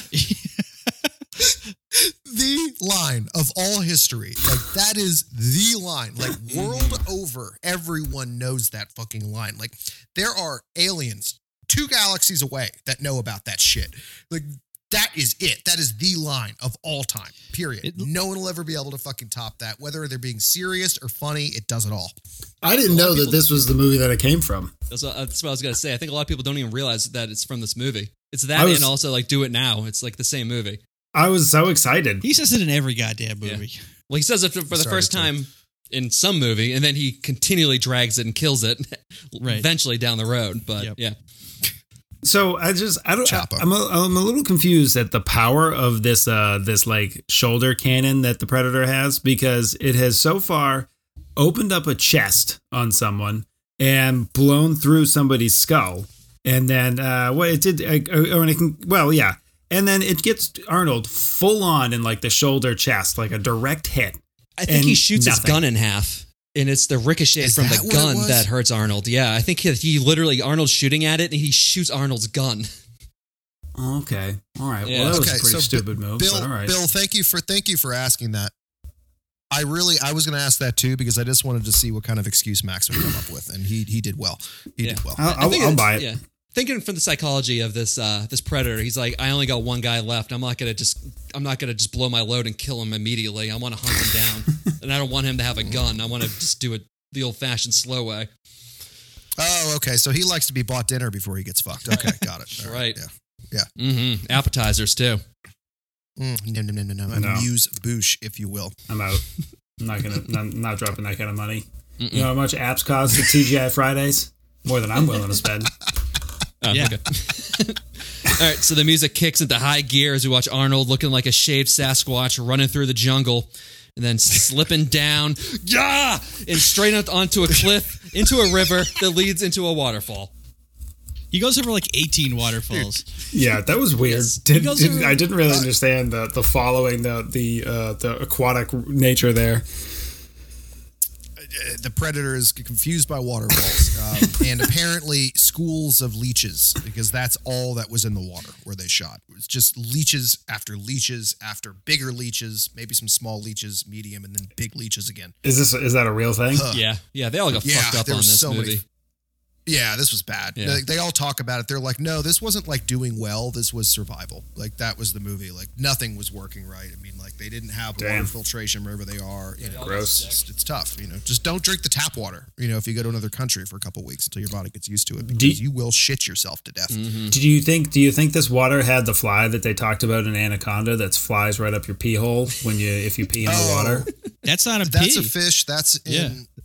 S1: *laughs*
S4: the line of all history. Like that is the line. Like *clears throat* world over, everyone knows that fucking line. Like there are aliens two galaxies away that know about that shit. Like that is it. That is the line of all time. Period.
S2: It-
S4: no one will ever be able to fucking top that. Whether they're being serious or funny, it does it all.
S3: I didn't know that this was the movie that it came from.
S1: That's what, that's what I was going to say. I think a lot of people don't even realize that it's from this movie. It's that
S3: was-
S1: and also like Do It Now. It's like the same movie.
S3: I was so excited.
S2: He says it in every goddamn movie.
S1: Well, he says it for, for the
S4: Sorry
S1: first
S4: to-
S1: time in some movie, and then he continually drags it and kills it *laughs*
S2: Right.
S1: eventually down the road. But
S2: Yep.
S1: yeah.
S3: So I just I don't
S4: Chopper.
S3: I'm a, I'm a little confused at the power of this uh this like shoulder cannon that the predator has because it has so far opened up a chest on someone and blown through somebody's skull and then uh what it did uh, or it can well yeah and then it gets Arnold full on in like the shoulder chest like a direct hit
S1: I think he
S3: And
S1: shoots his gun in half. And it's the ricochet
S4: Is
S1: from the gun that hurts Arnold. Yeah, I think he, he literally Arnold's shooting at it, and he shoots Arnold's gun.
S3: okay all right
S1: Yeah.
S3: well that was
S4: Okay,
S3: a pretty
S4: so
S3: stupid move
S4: Bill,
S3: but all right
S4: Bill, thank you for thank you for asking that. I really I was going to ask that too because I just wanted to see what kind of excuse Max would come up with, and he he did well. He
S1: Yeah.
S4: did well.
S3: I'll,
S1: I
S3: I'll,
S1: think
S3: I'll buy it
S1: Yeah. Thinking from the psychology of this uh, this predator, he's like, I only got one guy left. I'm not gonna just I'm not gonna just blow my load and kill him immediately. I want to hunt him down, *laughs* and I don't want him to have a gun. I want to just do it the old fashioned slow way.
S4: Oh, okay. So he likes to be bought dinner before he gets fucked. Okay, *laughs* got it. All
S1: Right.
S4: Yeah.
S1: Mm-hmm. Appetizers too.
S4: Mm, no, no, no, no, no.
S3: No.
S4: Amuse bouche, if you will.
S3: I'm out. I'm not gonna. not, not dropping that kind of money. You know how much apps cost at TGI Fridays? More than I'm willing to spend. *laughs*
S1: Oh,
S2: Yeah.
S1: okay. *laughs* All right, so the music kicks into high gear as we watch Arnold looking like a shaved Sasquatch running through the jungle and then slipping down, *laughs* yeah, and straight up onto a cliff into a river that leads into a waterfall.
S2: He goes over like 18 waterfalls.
S3: Yeah, that was weird.
S1: Yes.
S3: Did, didn't-
S2: over-
S3: I didn't really understand the the following the the uh, the aquatic nature there.
S4: Uh, The predator is confused by waterfalls, *laughs* um, and apparently schools of leeches because that's all that was in the water where they shot. It was just leeches after leeches after bigger leeches, maybe some small leeches, medium, and then big leeches again.
S3: Is this is that a real thing?
S1: Yeah, yeah, they all got
S4: Yeah,
S1: fucked up on this
S4: so many-
S1: movie.
S4: Yeah, this was bad.
S1: Yeah.
S4: They, they all talk about it. They're like, no, this wasn't like doing well. This was survival. Like that was the movie. Like nothing was working right. I mean, like they didn't have water filtration wherever they are. You know,
S3: Gross.
S4: It's, it's tough. You know, just don't drink the tap water. You know, if you go to another country for a couple weeks until your body gets used to it, because
S3: Do-
S4: you will shit yourself to death. Mm-hmm.
S3: Do you think do you think this water had the fly that they talked about in Anaconda that flies right up your pee hole when you if you pee in the *laughs*
S4: Oh,
S3: water?
S2: That's not a
S4: That's
S2: pea.
S4: a fish. That's
S2: Yeah.
S4: in.
S2: That-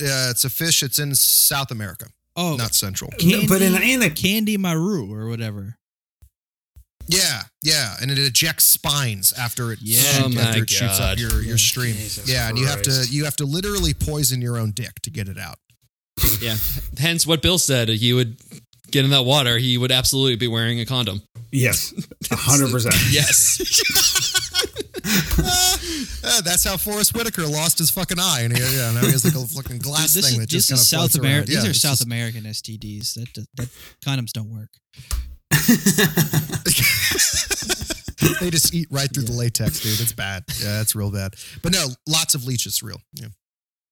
S4: Yeah, it's a fish. It's in South America.
S2: Oh,
S4: not central.
S2: Candy,
S3: but in in the
S2: Candy Maru or whatever.
S4: Yeah, yeah, and it ejects spines after it.
S2: Yeah.
S1: Oh
S4: after it shoots up your your stream.
S3: Jesus
S4: yeah, and you have to you have to literally poison your own dick to get it out.
S1: Yeah. Hence what Bill said. He would get in that water. He would absolutely be wearing a condom.
S3: yes, hundred percent. *laughs*
S1: Yes. *laughs* *laughs*
S4: Uh, that's how Forest Whitaker lost his fucking eye, and he, yeah, now he has like a fucking glass
S2: this
S4: thing
S2: is,
S4: that just kind of
S2: South America.
S4: Yeah,
S2: These are South
S4: just-
S2: American STDs. That, that condoms don't work. *laughs*
S4: they just eat right through the latex, dude. It's bad. Yeah, that's real bad. But no, lots of leeches, real. Yeah.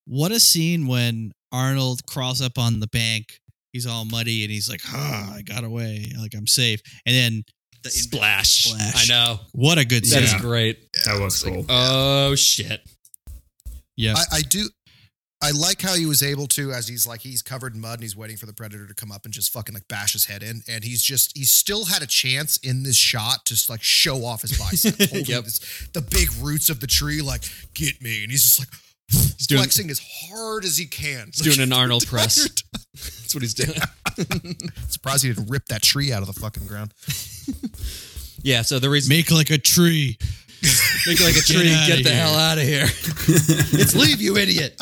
S2: What a scene when Arnold crawls up on the bank. He's all muddy and he's like, "Ah, I got away. Like I'm safe." And then the
S1: Splash.
S2: Splash.
S1: I know.
S2: What a good
S1: That is
S2: scene.
S1: great.
S3: That was cool.
S1: Oh shit.
S2: Yeah.
S4: I, I do. I like how he was able to, as he's like he's covered in mud and he's waiting for the predator to come up and just fucking like bash his head in, and he's just he still had a chance in this shot to just like show off his biceps, *laughs* holding
S1: Yep.
S4: this, the big roots of the tree, like get me, and he's just like
S1: He's doing,
S4: flexing as hard as he can.
S1: he's doing an Arnold *laughs* press. That's what he's doing. *laughs*
S4: Surprised he didn't rip that tree out of the fucking ground. *laughs*
S1: Yeah, so the reason
S2: Make like a tree.
S1: make like a tree,
S2: outta
S1: get, the
S2: here.
S1: hell out of here. it's leave, you idiot.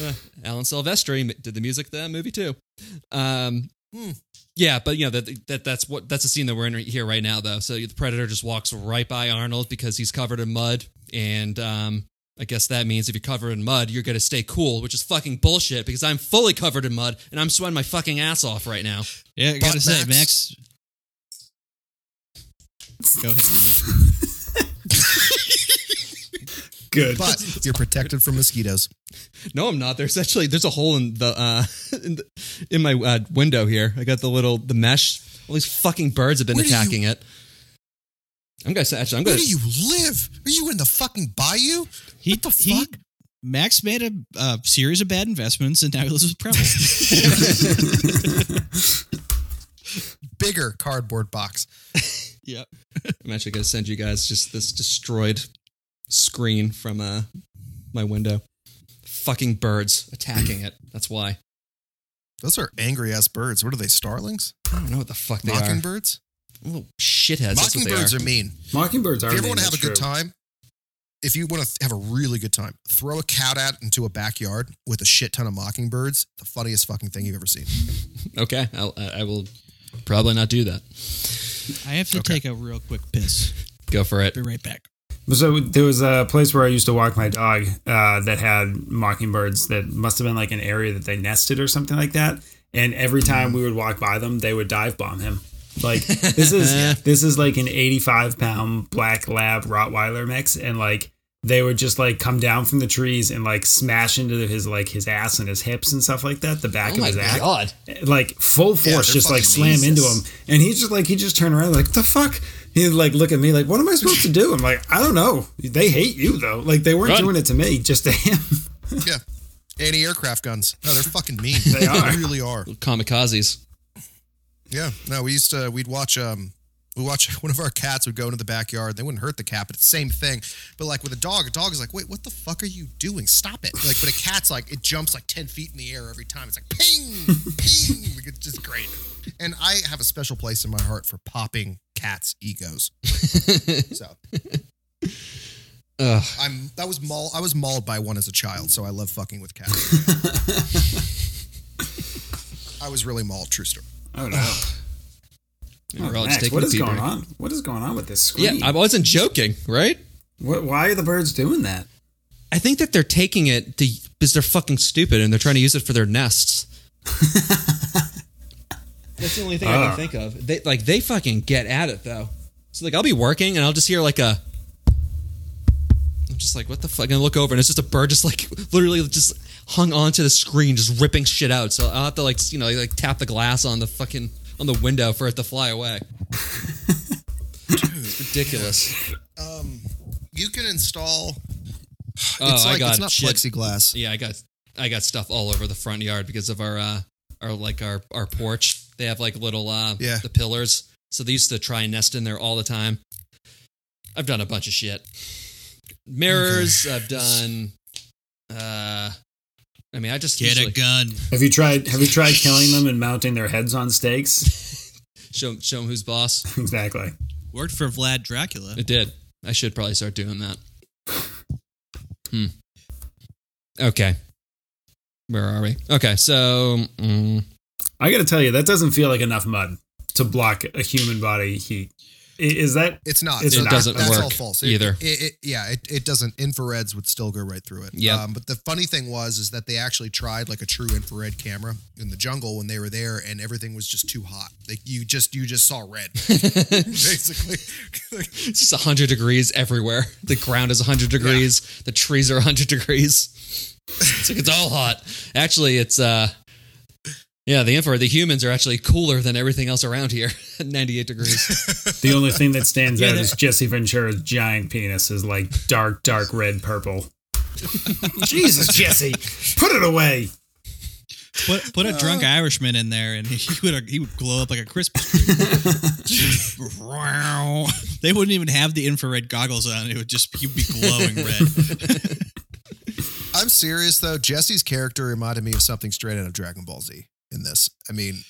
S1: Uh, Alan Silvestri did the music to that movie too. Um,
S4: Hmm.
S1: Yeah, but you know that, that that's what that's the scene that we're in here right now, though. So the predator just walks right by Arnold because he's covered in mud, and um, I guess that means if you're covered in mud, you're gonna stay cool, which is fucking bullshit because I'm fully covered in mud and I'm sweating my fucking ass off right now.
S2: Yeah, I gotta
S4: But
S2: say,
S4: Max-
S2: Max. *laughs* Go ahead. *laughs*
S3: Good.
S4: But *laughs* you're protected from mosquitoes.
S1: No, I'm not. There's actually there's a hole in the uh *laughs* in, the, in my uh, window here. I got the little the mesh. All these fucking birds have been
S4: Where do you-
S1: attacking it. I'm gonna actually. I'm
S4: Where
S1: gonna.
S4: Where do you live? Are you in the fucking bayou?
S2: He,
S4: What the
S2: he-
S4: fuck?
S2: Max made a, a series of bad investments, and now he lives with Preble. *laughs*
S4: Bigger cardboard box.
S2: yep.
S1: I'm actually gonna send you guys just this destroyed screen from uh my window. Fucking birds attacking it. That's why.
S4: Those are angry ass birds. What are they? Starlings?
S1: I don't know what the fuck they are.
S4: Mockingbirds?
S1: Little shitheads. That's what
S4: Mockingbirds
S1: are.
S4: are mean.
S3: Mockingbirds are.
S4: If you ever want to have a
S3: that's
S4: good time, if you want to have a really good time, throw a cat out into a backyard with a shit ton of mockingbirds. The funniest fucking thing you've ever seen. *laughs*
S1: Okay, I'll, I I will probably not do that.
S2: I have to
S4: Okay.
S2: take a real quick piss.
S1: Go for it.
S2: Be right back.
S3: So there was a place where I used to walk my dog uh, that had mockingbirds that must have been like an area that they nested or something like that. And every time we would walk by them, they would dive bomb him. Like *laughs* this is this is like an 85 pound black lab Rottweiler mix, and like they would just like come down from the trees and like smash into his like his ass and his hips and stuff like that, the back
S1: Oh
S3: of his ass
S1: god.
S3: like full force,
S4: they're
S3: just like slam into him. And he's just like, he just turned around, like, the fuck? He'd like look at me, like, what am I supposed to do? I'm like, I don't know. They hate you though. Like they weren't
S1: Run.
S3: doing it to me, just to him. *laughs*
S4: Yeah. Anti-aircraft guns. No, they're fucking mean. *laughs*
S3: They are.
S4: really are.
S1: Kamikazes.
S4: Yeah. No, we used to we'd watch um we watch *laughs* one of our cats would go into the backyard. They wouldn't hurt the cat, but it's the same thing. But like with a dog, a dog is like, wait, what the fuck are you doing? Stop it. Like, but a cat's like, it jumps like 10 feet in the air every time. It's like ping, ping. Like, it's just great. And I have a special place in my heart for popping cats' egos. *laughs* so
S1: Ugh.
S4: I'm that was mauled I was mauled by one as a child, so I love fucking with cats. *laughs* I was really mauled, true story.
S3: Oh no.
S1: We're all
S3: Max,
S1: taking
S3: what
S1: a
S3: is
S1: pee
S3: going
S1: break.
S3: on? What is going on with this screen?
S1: Yeah,
S3: screen?
S1: I wasn't joking, right?
S3: what, why are the birds doing that?
S1: I think that they're taking it to, because they're fucking stupid and they're trying to use it for their nests. *laughs* That's the only thing I
S3: Ah.
S1: can think of. They like they fucking get at it though. So like I'll be working and I'll just hear like a. I'm just like, what the fuck? And I look over and it's just a bird, just like *laughs* literally just hung onto the screen, just ripping shit out. So I'll have to like you know like tap the glass on the fucking on the window for it to fly away. it's ridiculous.
S4: Um, you can install.
S1: Oh,
S4: it's
S1: I
S4: like
S1: got
S4: it's not
S1: shit.
S4: plexiglass.
S1: Yeah, I got I got stuff all over the front yard because of our uh our like our our porch. They have like little uh
S4: Yeah.
S1: the pillars. So they used to try and nest in there all the time. I've done a bunch of shit. Mirrors, I've done uh I mean, I just
S2: Get
S1: usually
S2: a gun.
S3: Have you tried? Have you tried killing them and mounting their heads on stakes? *laughs*
S1: show show him who's boss. *laughs*
S3: exactly.
S2: Worked for Vlad Dracula.
S1: It did. I should probably start doing that. Hmm. Okay. Where are we? Okay, so mm,
S3: I got to tell you, that doesn't feel like enough mud to block a human body heat. Is that?
S4: It's not.
S3: It's
S1: It
S3: not.
S1: doesn't
S4: That's all
S1: work
S4: false.
S1: either.
S4: It, it, it, yeah, it, it doesn't. Infrareds would still go right through it.
S1: Yeah.
S4: Um, but the funny thing was, is that they actually tried like a true infrared camera in the jungle when they were there, and everything was just too hot. Like you just you just saw red, *laughs* basically.
S1: it's just 100 degrees everywhere. The ground is 100 degrees. The trees are 100 degrees. It's like it's all hot. Actually, it's uh yeah, the infrared, the humans are actually cooler than everything else around here *laughs* at 98 degrees.
S3: The only thing that stands
S2: Yeah,
S3: out is Jesse Ventura's giant penis is like dark, dark red purple. *laughs* Jesus, Jesse, put it away.
S2: Put put a uh, drunk Irishman in there, and he would he would glow up like a Christmas tree. *laughs* They wouldn't even have the infrared goggles on; it would just he'd be glowing red.
S4: I'm serious though. Jesse's character reminded me of something straight out of Dragon Ball Z in this. I mean,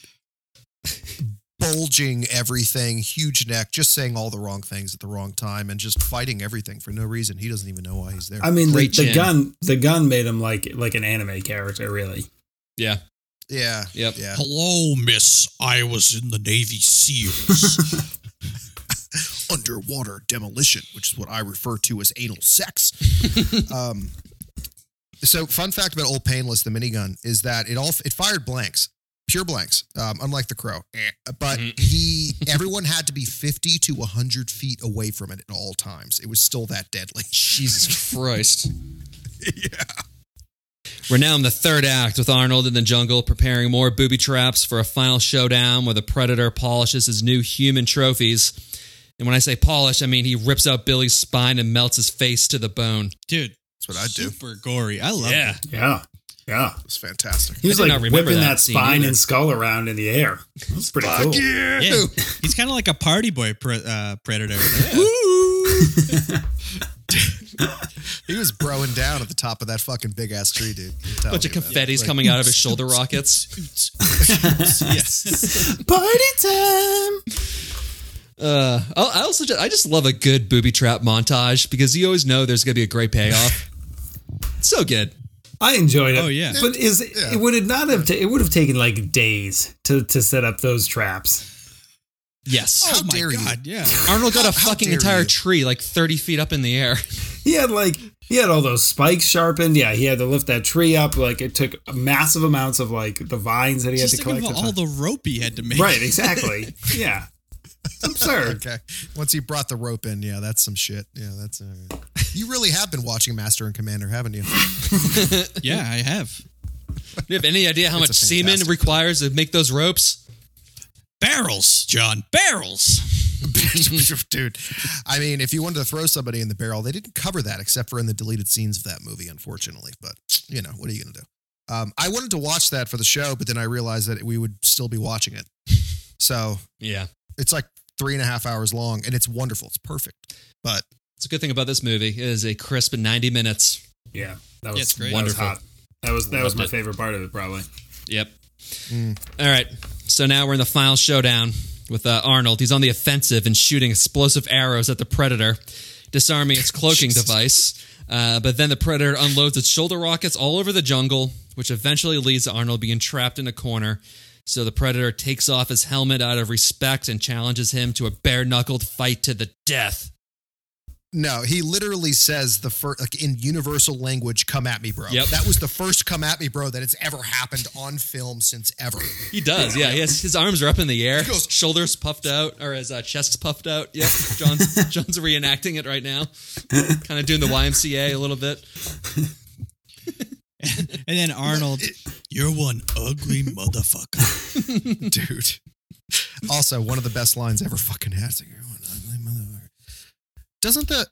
S4: bulging everything, huge neck, just saying all the wrong things at the wrong time, and just fighting everything for no reason. He doesn't even know why he's there.
S3: I mean, the, the gun, the gun made him like like an anime character, really.
S1: Yeah.
S4: yeah.
S1: Yep.
S4: Yeah.
S2: Hello, Miss. I was in the Navy SEALs. *laughs* *laughs*
S4: underwater demolition, which is what I refer to as anal sex. *laughs* um, so, fun fact about Old Painless, the minigun, is that it all it fired blanks, pure blanks, um, unlike the Crow. Eh, But
S1: Mhm.
S4: he, everyone had to be fifty to hundred feet away from it at all times. It was still that deadly.
S1: Jesus *laughs* Christ.
S4: yeah.
S1: We're now in the third act with Arnold in the jungle preparing more booby traps for a final showdown where the Predator polishes his new human trophies. And when I say polish, I mean he rips out Billy's spine and melts his face to the bone.
S2: Dude,
S4: That's what I do.
S2: super gory. I love
S1: Yeah.
S2: it.
S3: Yeah, yeah.
S4: It's fantastic.
S3: He was like whipping
S1: that
S3: that, spine
S1: either.
S3: and skull around in the air. That's pretty cool.
S4: yeah.
S2: Yeah, *laughs* he's kind of like a party boy pre- uh, predator. *laughs* *laughs*
S4: He was broing down at the top of that fucking big ass tree, dude.
S1: Bunch of
S4: you, man.
S1: confetti's
S4: Like,
S1: coming out of his shoulder rockets.
S2: yes.
S3: Party time.
S1: Uh, I I also just, I just love a good booby trap montage because you always know there's gonna be a great payoff. So good.
S3: I enjoyed it.
S2: Oh, yeah.
S3: but is
S4: Yeah.
S3: it would it not have? ta- it would have taken like days to to set up those traps.
S1: Yes.
S4: How
S2: oh my
S4: dare you.
S2: yeah. *laughs*
S1: Arnold got a
S4: How- how
S1: fucking entire
S4: you.
S1: tree like 30 feet up in the air. *laughs*
S3: He had like he had all those spikes sharpened. Yeah, he had to lift that tree up. Like it took massive amounts of like the vines that he
S2: Just
S3: had to collect.
S2: of all
S3: the
S2: the rope he had to make.
S3: right, exactly. *laughs* Yeah, it's absurd.
S4: Okay. Once he brought the rope in, yeah, that's some shit. Yeah, that's. Uh, you really have been watching Master and Commander, haven't you? *laughs*
S2: Yeah, I have.
S1: Do you have any idea how much semen requires to make those ropes?
S2: Barrels, John. Barrels. *laughs*
S4: Dude, I mean, if you wanted to throw somebody in the barrel, they didn't cover that except for in the deleted scenes of that movie, unfortunately. But you know, what are you going to do? Um, I wanted to watch that for the show, but then I realized that we would still be watching it. So
S1: Yeah.
S4: it's like three and a half hours long, and it's wonderful. It's perfect. But
S1: It's a good thing about this movie. It is a crisp 90 minutes.
S3: Yeah, that was
S2: it's great.
S3: that
S1: Wonderful.
S3: Was hot. That was that was my
S1: it.
S3: favorite part of it, probably.
S1: Yep. All right. So now we're in the final showdown with uh, Arnold. He's on the offensive and shooting explosive arrows at the Predator, disarming its cloaking device. Uh, but then the Predator unloads its shoulder rockets all over the jungle, which eventually leads to Arnold being trapped in a corner. So the Predator takes off his helmet out of respect and challenges him to a bare knuckled fight to the death.
S4: No, he literally says the first, like in universal language, "Come at me, bro."
S1: Yep.
S4: That was the first "Come at me, bro" that it's ever happened on film since ever.
S1: He does, yeah. He has, his arms are up in the air,
S4: He goes-
S1: shoulders puffed out, or his uh, chest's puffed out. Yep, John's *laughs* John's reenacting it right now, kind of doing the YMCA a little bit. *laughs*
S2: And then Arnold, you're one ugly motherfucker. *laughs*
S4: dude. Also, one of the best lines ever fucking had. Doesn't the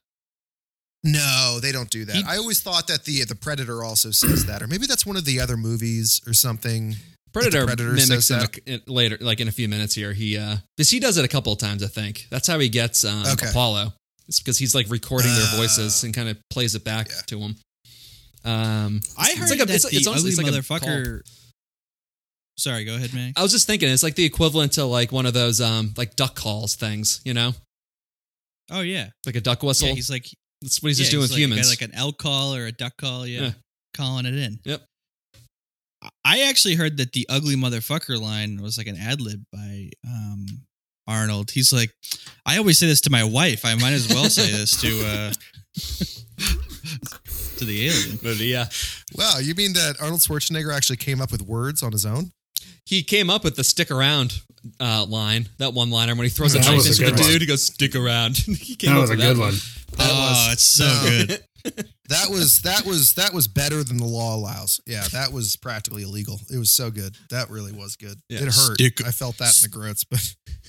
S4: no, they don't do that.
S1: He-
S4: I always thought that the the Predator also says that, or maybe that's one of the other movies or something.
S1: Predator,
S4: Predator
S1: mimics
S4: says
S1: him a- later, like in a few minutes here. He uh, because he does it a couple of times, I think. That's how he gets um,
S4: Okay.
S1: Apollo. It's because he's like recording their
S4: Ah.
S1: voices and kind of plays it back
S4: Yeah.
S1: to him. Um,
S2: I
S1: it's
S2: heard
S1: like a-
S2: that
S1: it's-
S2: the
S1: it's honestly-
S2: ugly
S1: it's like
S2: motherfucker. Sorry, go ahead, man.
S1: I was just thinking, it's like the equivalent to like one of those um like duck calls things, you know,
S2: Oh yeah,
S1: like a duck whistle.
S2: yeah. He's like
S1: That's what he's
S2: yeah,
S1: just doing with
S2: like,
S1: humans.
S2: got like an elk call or a duck call. Yeah,
S1: Yeah.
S2: calling it in.
S1: Yep.
S2: I actually heard that the ugly motherfucker line was like an ad lib by um, Arnold. He's like, I always say this to my wife. I might as well say this to uh, to the alien.
S1: But yeah,
S4: Wow, you mean that Arnold Schwarzenegger actually came up with words on his own?
S1: He came up with the stick around uh, line, that one liner when he throws *laughs* a
S3: That
S1: knife into the
S3: one.
S1: dude. He goes, "Stick around." *laughs* he came
S3: That
S1: up
S3: was a
S1: with
S3: good
S1: that
S3: one.
S4: That
S2: oh,
S4: was-
S2: it's so
S4: no. *laughs*
S2: good.
S4: That was that was that was better than the law allows. Yeah, that was practically illegal. It was so good. That really was good.
S1: Yeah.
S4: It hurt.
S2: Stick-
S4: I felt that in the grits, but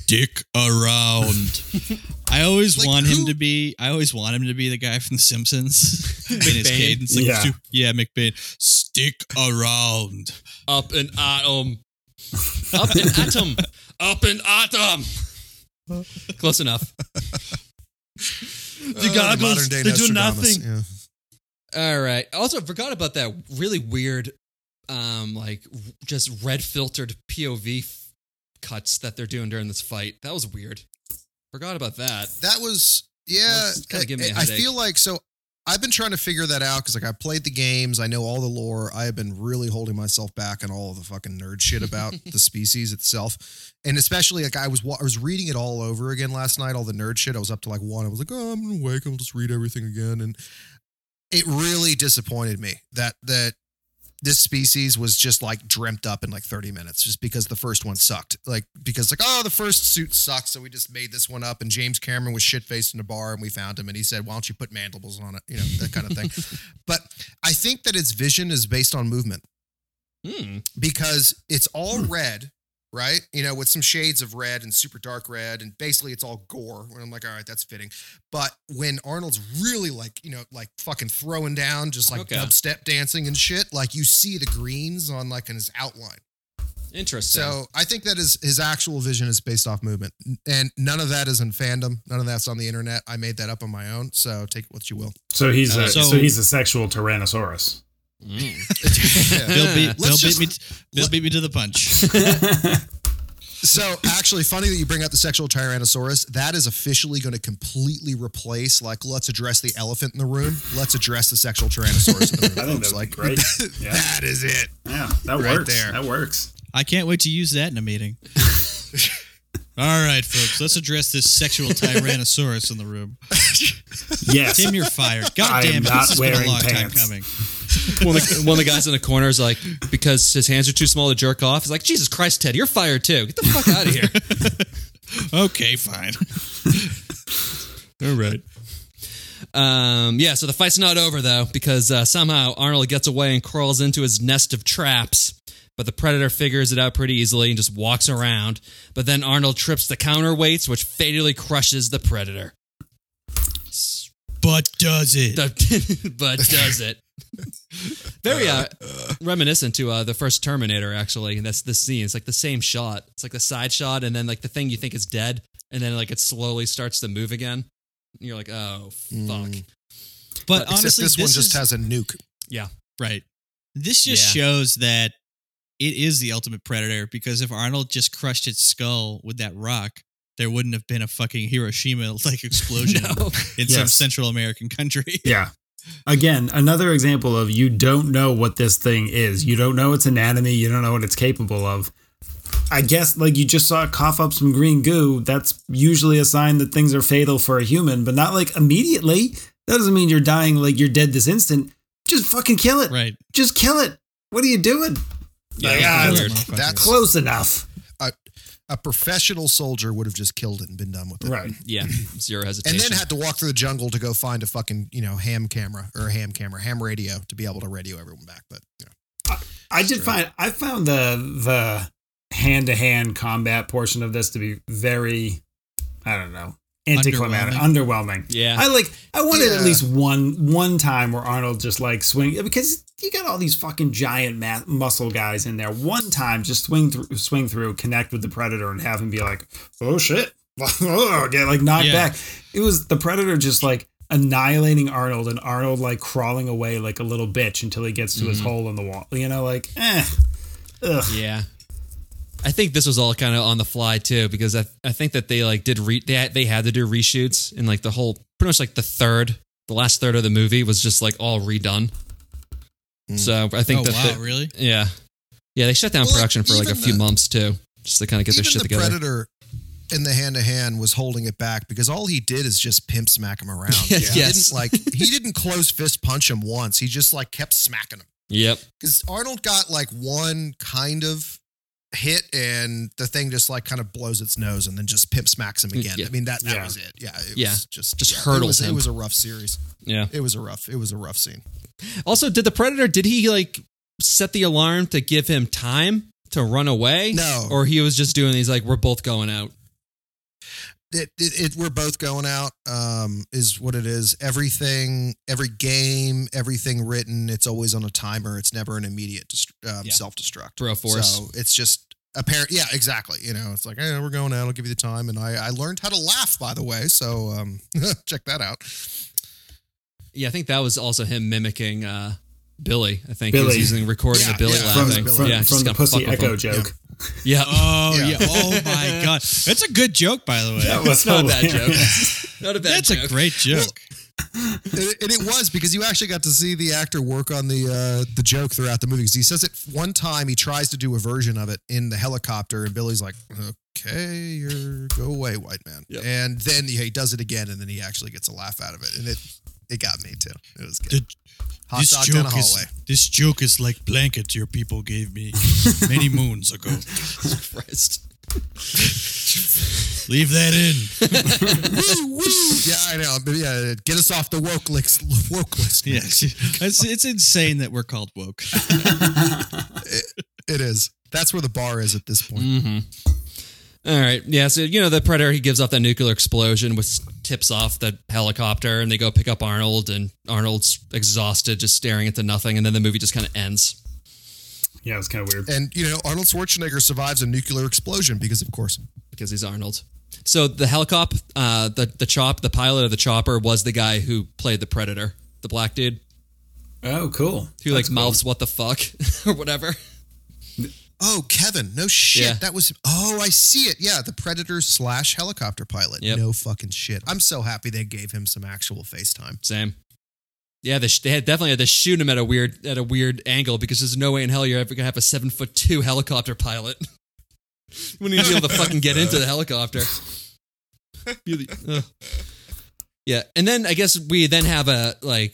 S2: Dick around. I always
S4: Like,
S2: want him to be. I always want him to be the guy from The Simpsons *laughs* in his cadence. Like,
S3: Yeah.
S2: yeah, McBain. Stick around.
S1: up an atom, up an atom, up an atom. Close enough. *laughs*
S4: Uh,
S2: goggles,
S4: modern day
S2: they do
S4: Nostradamus,
S2: nothing.
S4: Yeah.
S1: All right. Also, forgot about that really weird, um, like just red filtered POV f- cuts that they're doing during this fight. That was weird. Forgot about that.
S4: That was yeah.
S1: Kinda giving me
S4: I- I feel like so. I've been trying to figure that out because like I played the games, I know all the lore. I have been really holding myself back on all of the fucking nerd shit about *laughs* the species itself, and especially like I was I was reading it all over again last night. All the nerd shit. I was up to like one. I was like, oh, I'm gonna wake. I'll just read everything again, and it really disappointed me that that this species was just like dreamt up in like 30 minutes just because the first one sucked. Like, because like, oh, the first suit sucks. So we just made this one up. And James Cameron was shit faced in a bar and we found him and he said, why don't you put mandibles on it? You know, that kind of thing. *laughs* but I think that its vision is based on movement
S1: Hmm.
S4: because it's all red, right? You know, with some shades of red and super dark red, and basically it's all gore. And I'm like, all right, that's fitting. But when Arnold's really like, you know, like fucking throwing down, just like
S1: Okay.
S4: dubstep dancing and shit, like you see the greens on like in his outline.
S1: Interesting.
S4: So I think that his his actual vision is based off movement, and none of that is in fandom. None of that's on the internet. I made that up on my own. So take it what you will.
S3: So he's a
S2: Uh,
S3: so,
S2: so-
S3: he's a sexual Tyrannosaurus.
S1: Mm.
S2: Bill beat, Bill
S4: Let's
S2: beat me. Bill beat me to the punch.
S4: So actually, funny that you bring up the sexual Tyrannosaurus. That is officially going to completely replace. Like, let's address the elephant in the room. Let's address the sexual Tyrannosaurus in the room. *laughs*
S3: I think
S4: folks.
S3: that'd
S4: like,
S3: be great. *laughs* Yeah.
S4: that is it.
S3: Yeah, that
S4: Right
S3: works.
S4: there.
S3: That works.
S2: I can't wait to use that in a meeting. *laughs* All right, folks, let's address this sexual tyrannosaurus in the room.
S3: Yes.
S2: Tim, you're fired. God
S3: I
S2: damn it, this has been a long
S3: pants.
S2: time coming.
S1: One, of the, one of the guys in the corner is like, because his hands are too small to jerk off. He's like, Jesus Christ, Ted, you're fired too. Get the fuck out of here. *laughs*
S2: Okay, fine. *laughs*
S1: All right. Um, yeah, so the fight's not over though, because uh, somehow Arnold gets away and crawls into his nest of traps. But the predator figures it out pretty easily and just walks around. But then Arnold trips the counterweights, which fatally crushes the predator.
S2: But does it? *laughs*
S1: The- but does it? Very *laughs* uh, reminiscent to uh, the first Terminator. Actually, and that's the scene. It's like the same shot. It's like the side shot, and then like the thing you think is dead, and then like it slowly starts to move again. And you're like, oh fuck.
S4: Mm.
S2: but
S4: Except
S2: honestly,
S4: this, one just has a nuke.
S1: Yeah.
S2: right. This just
S1: Yeah.
S2: shows that it is the ultimate predator because if Arnold just crushed its skull with that rock, there wouldn't have been a fucking Hiroshima like *laughs* explosion
S1: No.
S2: in some Central American country.
S3: Yeah. Again, another example of you don't know what this thing is. You don't know its anatomy. You don't know what it's capable of. I guess, like you just saw it cough up some green goo. That's usually a sign that things are fatal for a human, but not like immediately. That doesn't mean you're dying like you're dead this instant. Just fucking kill it.
S2: Right.
S3: Just kill it. What are you doing?
S1: Yeah,
S3: Like, ah,
S1: was.
S4: That's
S3: close enough.
S4: A professional soldier would have just killed it and been done with it.
S3: Right. *clears throat*
S1: Yeah, zero hesitation.
S4: And then had to walk through the jungle to go find a fucking, you know, ham camera or a ham camera, ham radio to be able to radio everyone back. But you know.
S3: I did find I found the the hand to hand combat portion of this to be very I don't know anticlimactic, underwhelming.
S1: yeah,
S3: I like I wanted at least one one time where Arnold just like swing because you got all these fucking giant ma- muscle guys in there. One time just swing through swing through, connect with the predator and have him be like, "Oh shit." *laughs* oh, get like knocked
S2: Yeah.
S3: back. It was the predator just like annihilating Arnold and Arnold like crawling away like a little bitch until he gets to his hole in the wall. You know, like eh. Ugh.
S1: Yeah. I think this was all kind of on the fly too, because I, I think that they like did re they had, they had to do reshoots and like the whole pretty much like the third the last third of the movie was just like all redone.
S4: Mm.
S1: So I think
S2: oh
S1: that
S2: wow,
S1: the-
S2: really?
S1: yeah yeah they shut down
S4: Well,
S1: production for like a
S4: even
S1: few
S4: the-
S1: months too, just to kind of get their
S4: Even
S1: shit
S4: the
S1: together.
S4: Predator in the hand to hand was holding it back because all he did is just pimp smack him around. *laughs*
S1: Yeah,
S4: He
S1: yes.
S4: didn't like he didn't close fist punch him once. He just like kept smacking him.
S1: Yep.
S4: Because Arnold got like one kind of hit and the thing just like kind of blows its nose and then just pimp smacks him again.
S1: Yeah.
S4: I mean that that
S3: Yeah.
S4: was it. Yeah. It
S1: Yeah.
S4: was just
S1: Just
S4: yeah, it
S1: hurdles
S4: was,
S1: him.
S4: It was a rough series.
S1: Yeah.
S4: It was a rough it was a rough scene.
S1: Also, did the predator did he like set the alarm to give him time to run away?
S4: No.
S1: Or he was just doing these like we're both going out.
S4: it, it, it we're both going out um is what it is everything every game everything written it's always on a timer it's never an immediate um,
S1: Yeah.
S4: self-destruct
S1: Throw force.
S4: so it's just apparent yeah exactly you know it's like hey we're going out i'll give you the time and i i learned how to laugh by the way so um *laughs* check that out
S1: Yeah, I think that was also him mimicking uh, Billy. I think he was using recording
S4: Yeah,
S1: of Billy
S4: yeah.
S3: From,
S1: laughing.
S4: Billy.
S3: from,
S1: yeah,
S3: from
S1: just
S3: the
S1: kinda
S3: pussy echo
S1: him.
S3: joke.
S1: Yeah, *laughs*
S2: Oh *laughs*
S4: Yeah.
S2: yeah. Oh my god, that's a good joke, by the way.
S3: That was
S1: it's not a bad joke. *laughs* Not a bad joke.
S2: That's
S1: joke.
S2: a great joke.
S4: and, it- and it was because you actually got to see the actor work on the uh, the joke throughout the movie. Because he says it one time. He tries to do a version of it in the helicopter, and Billy's like, "Okay, you're go away, white man."
S1: Yep.
S4: And then he, he does it again, and then he actually gets a laugh out of it, and it it got me too. It was good.
S2: The-
S4: Hot
S2: this
S4: dog down a
S2: joke is this joke is like blanket your people gave me *laughs* many moons ago.
S1: Christ.
S2: Leave that in.
S4: woo, *laughs* woo. Yeah, I know. But yeah, get us off the woke list. Woke list.
S2: Yes, *laughs* it's, it's insane that we're called woke.
S4: it is. That's where the bar is at this point.
S1: hmm All right. Yeah. So, you know, the Predator, he gives off that nuclear explosion, which tips off the helicopter, and they go pick up Arnold, and Arnold's exhausted, just staring at the nothing. And then the movie just kind of ends
S3: Yeah, it was kind of weird.
S4: And you know, Arnold Schwarzenegger survives a nuclear explosion because, of course,
S1: because he's Arnold. So the helicopter, uh, the, the chop, the pilot of the chopper was the guy who played the Predator, the black dude
S3: Oh, cool.
S1: who like mouths what the fuck *laughs* or whatever.
S4: Oh, Kevin, no shit.
S1: Yeah.
S4: That was. Oh, I see it. Yeah, the Predator slash helicopter pilot.
S1: Yep.
S4: No fucking shit. I'm so happy they gave him some actual FaceTime.
S1: Same. Yeah, they, sh- they had definitely had to shoot him at a weird at a weird angle because there's no way in hell you're ever gonna have a seven foot two helicopter pilot. you *laughs* wouldn't even be able to fucking get into the helicopter. *laughs* Yeah, and then I guess we then have a like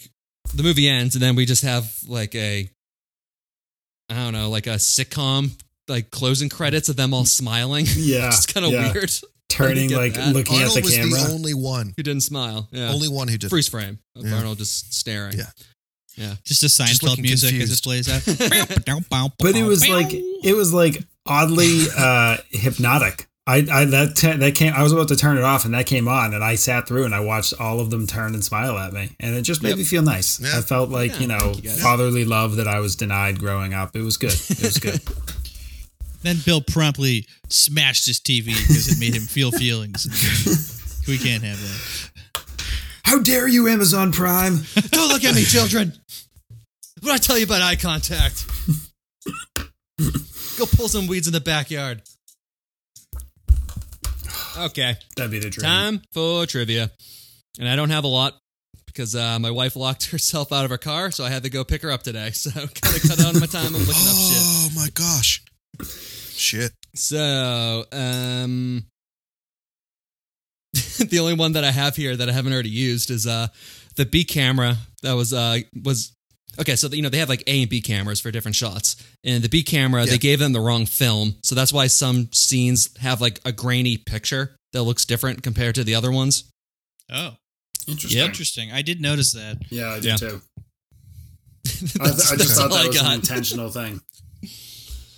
S1: the movie ends, and then we just have like a I don't know, like a sitcom like closing credits of them all smiling. *laughs*
S3: Yeah,
S1: it's kind of
S3: yeah.
S1: weird.
S3: Turning, like
S1: that.
S3: looking
S4: Arnold
S3: at the
S4: was
S3: camera.
S4: the only one,
S1: Who didn't smile? Yeah,
S4: only one who did.
S1: freeze frame of
S4: Yeah.
S1: Arnold just staring.
S4: Yeah.
S2: Yeah, just a Seinfeld
S4: looking
S2: music as it plays out. *laughs*
S3: but it was like it was like oddly uh hypnotic. I, I that te- that came. I was about to turn it off, and that came on, and I sat through and I watched all of them turn and smile at me, and it just made
S1: Yep.
S3: me feel nice.
S4: Yeah.
S3: I felt like
S1: Yeah,
S3: you know
S1: you,
S3: fatherly love that I was denied growing up. It was good. It was good. *laughs*
S2: Then Bill promptly smashed his TV because it made him feel feelings. we can't have that.
S3: How dare you, Amazon Prime? *laughs*
S1: Don't look at me, children. What I tell you about eye contact? *laughs* Go pull some weeds in the backyard. Okay,
S3: That'd be the dream.
S1: time for trivia. And I don't have a lot because uh, my wife locked *laughs* herself out of her car, so I had to go pick her up today. *laughs* So kind of cut down my time on looking up shit.
S4: Oh my gosh. Shit.
S1: So, um, *laughs* the only one that I have here that I haven't already used is uh the B camera that was uh was okay. So you know they have like A and B cameras for different shots, and the B camera
S4: Yeah.
S1: they gave them the wrong film, so that's why some scenes have like a grainy picture that looks different compared to the other ones.
S2: Oh,
S3: Interesting.
S1: Yep.
S2: interesting. I did notice that.
S3: Yeah, I did
S1: Yeah.
S3: too. *laughs* I,
S1: That's-
S3: I just thought
S1: all
S3: that
S1: I
S3: was an intentional thing.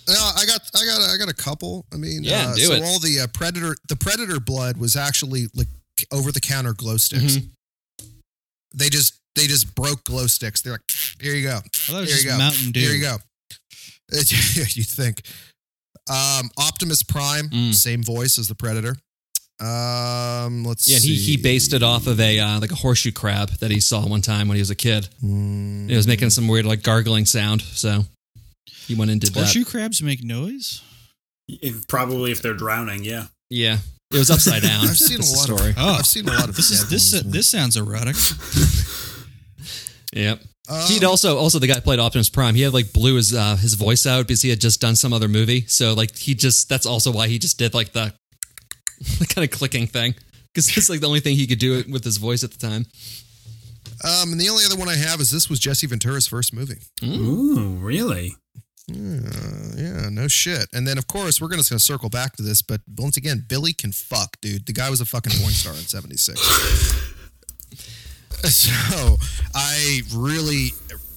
S4: No, I got, I got, I got a couple. I mean,
S1: Yeah,
S4: uh,
S1: do
S4: so
S1: it.
S4: all the uh, predator, the predator blood was actually like over the counter glow sticks.
S1: Mhm.
S4: They just, they just broke glow sticks. They're like, here you go.
S2: I thought was
S4: Here you go.
S2: Mountain Dew.
S4: Here you go. *laughs* you think. Um, Optimus Prime,
S1: Mm.
S4: same voice as the Predator. Um, let's see.
S1: Yeah, and he, he based it off of a uh, like a horseshoe crab that he saw one time when he was a kid.
S4: Mm,
S1: It was making some weird like gargling sound, so he went and did that.
S2: Horseshoe crabs make noise.
S3: If- probably if they're drowning, yeah.
S1: Yeah, it was upside down. *laughs*
S4: I've seen a lot
S1: story.
S4: of.
S2: Oh.
S4: I've seen a lot of.
S2: This is this
S4: ones, man.
S2: this sounds erotic. *laughs*
S1: Yep.
S4: Um,
S1: He'd also also the guy played Optimus Prime. He had like blew his uh, his voice out because he had just done some other movie. So like he just that's also why he just did like the, *laughs* the kind of clicking thing because it's like the only thing he could do it with his voice at the time.
S4: Um, and the only other one I have is this was Jesse Ventura's first movie.
S3: Ooh, really?
S4: Yeah, yeah, no shit. And then of course we're gonna, just gonna circle back to this, but once again, Billy can fuck, dude. The guy was a fucking porn star in '76. *laughs* *laughs* so I really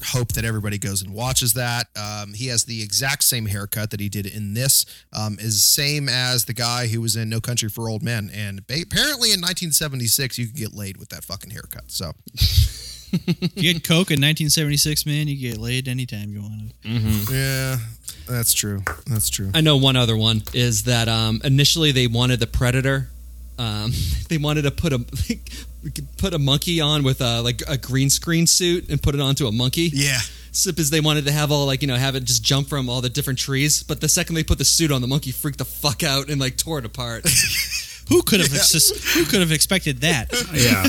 S4: hope that everybody goes and watches that. Um, he has the exact same haircut that he did in this, um, is same as the guy who was in No Country for Old Men. And ba- apparently in 1976, you could get laid with that fucking haircut. So
S2: if you had Coke in 1976, man, you get laid anytime you wanted.
S4: yeah, that's true. That's true.
S1: I know one other one is that um, initially they wanted the Predator. Um, *laughs* they wanted to put a *laughs* put a monkey on with a like a green screen suit and put it onto a monkey.
S4: Yeah.
S1: Sip is they wanted to have all like you know have it just jump from all the different trees, but the second they put the suit on, the monkey freaked the fuck out and like tore it apart. *laughs*
S2: Who could have exis- who could have expected that? *laughs*
S3: Yeah.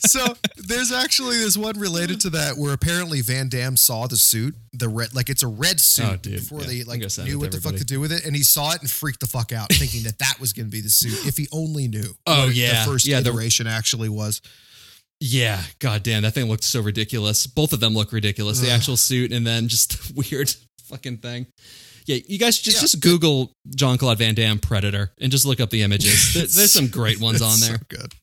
S4: so there's actually this one related to that where apparently Van Damme saw the suit, the red, like it's a red suit
S1: Oh, dude.
S4: before
S1: Yeah,
S4: they like knew what the fuck to do with it, and he saw it and freaked the fuck out, thinking that that was going to be the suit. If he only knew.
S1: Oh,
S4: what
S1: yeah.
S4: the first
S1: Yeah, the-
S4: iteration actually was.
S1: yeah, god damn, that thing looked so ridiculous. Both of them look ridiculous. The actual suit and then just *laughs* the weird fucking thing. Yeah, you guys just
S4: Yeah.
S1: just Google Jean-Claude Van Damme Predator and just look up the images. *laughs* There- there's some great ones on there.
S4: So good.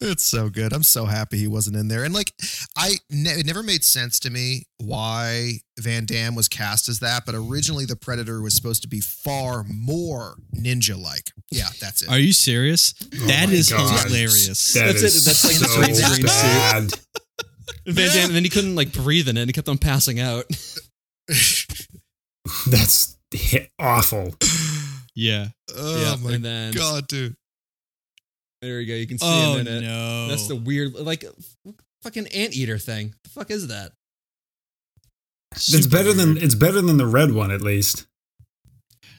S4: It's so good. I'm so happy he wasn't in there. And like, I ne- it never made sense to me why Van Damme was cast as that. But originally, the Predator was supposed to be far more ninja-like. Yeah, that's it.
S2: Are you serious? Oh that
S3: my
S2: is
S3: God.
S2: hilarious.
S3: That
S1: That's
S3: is
S1: it. That's like the
S3: so
S1: green screen suit. Van Damme, and then he couldn't like breathe in it. and He kept on passing out. *laughs* *laughs*
S3: That's hi- awful.
S2: yeah.
S4: oh
S1: yeah,
S4: my
S1: and then
S4: god, dude.
S1: there we go. You can see
S2: Oh
S1: him in it.
S2: no.
S1: That's the weird, like, fucking anteater thing. The fuck is that?
S3: It's
S2: Super
S3: better than it's better than the red one at least.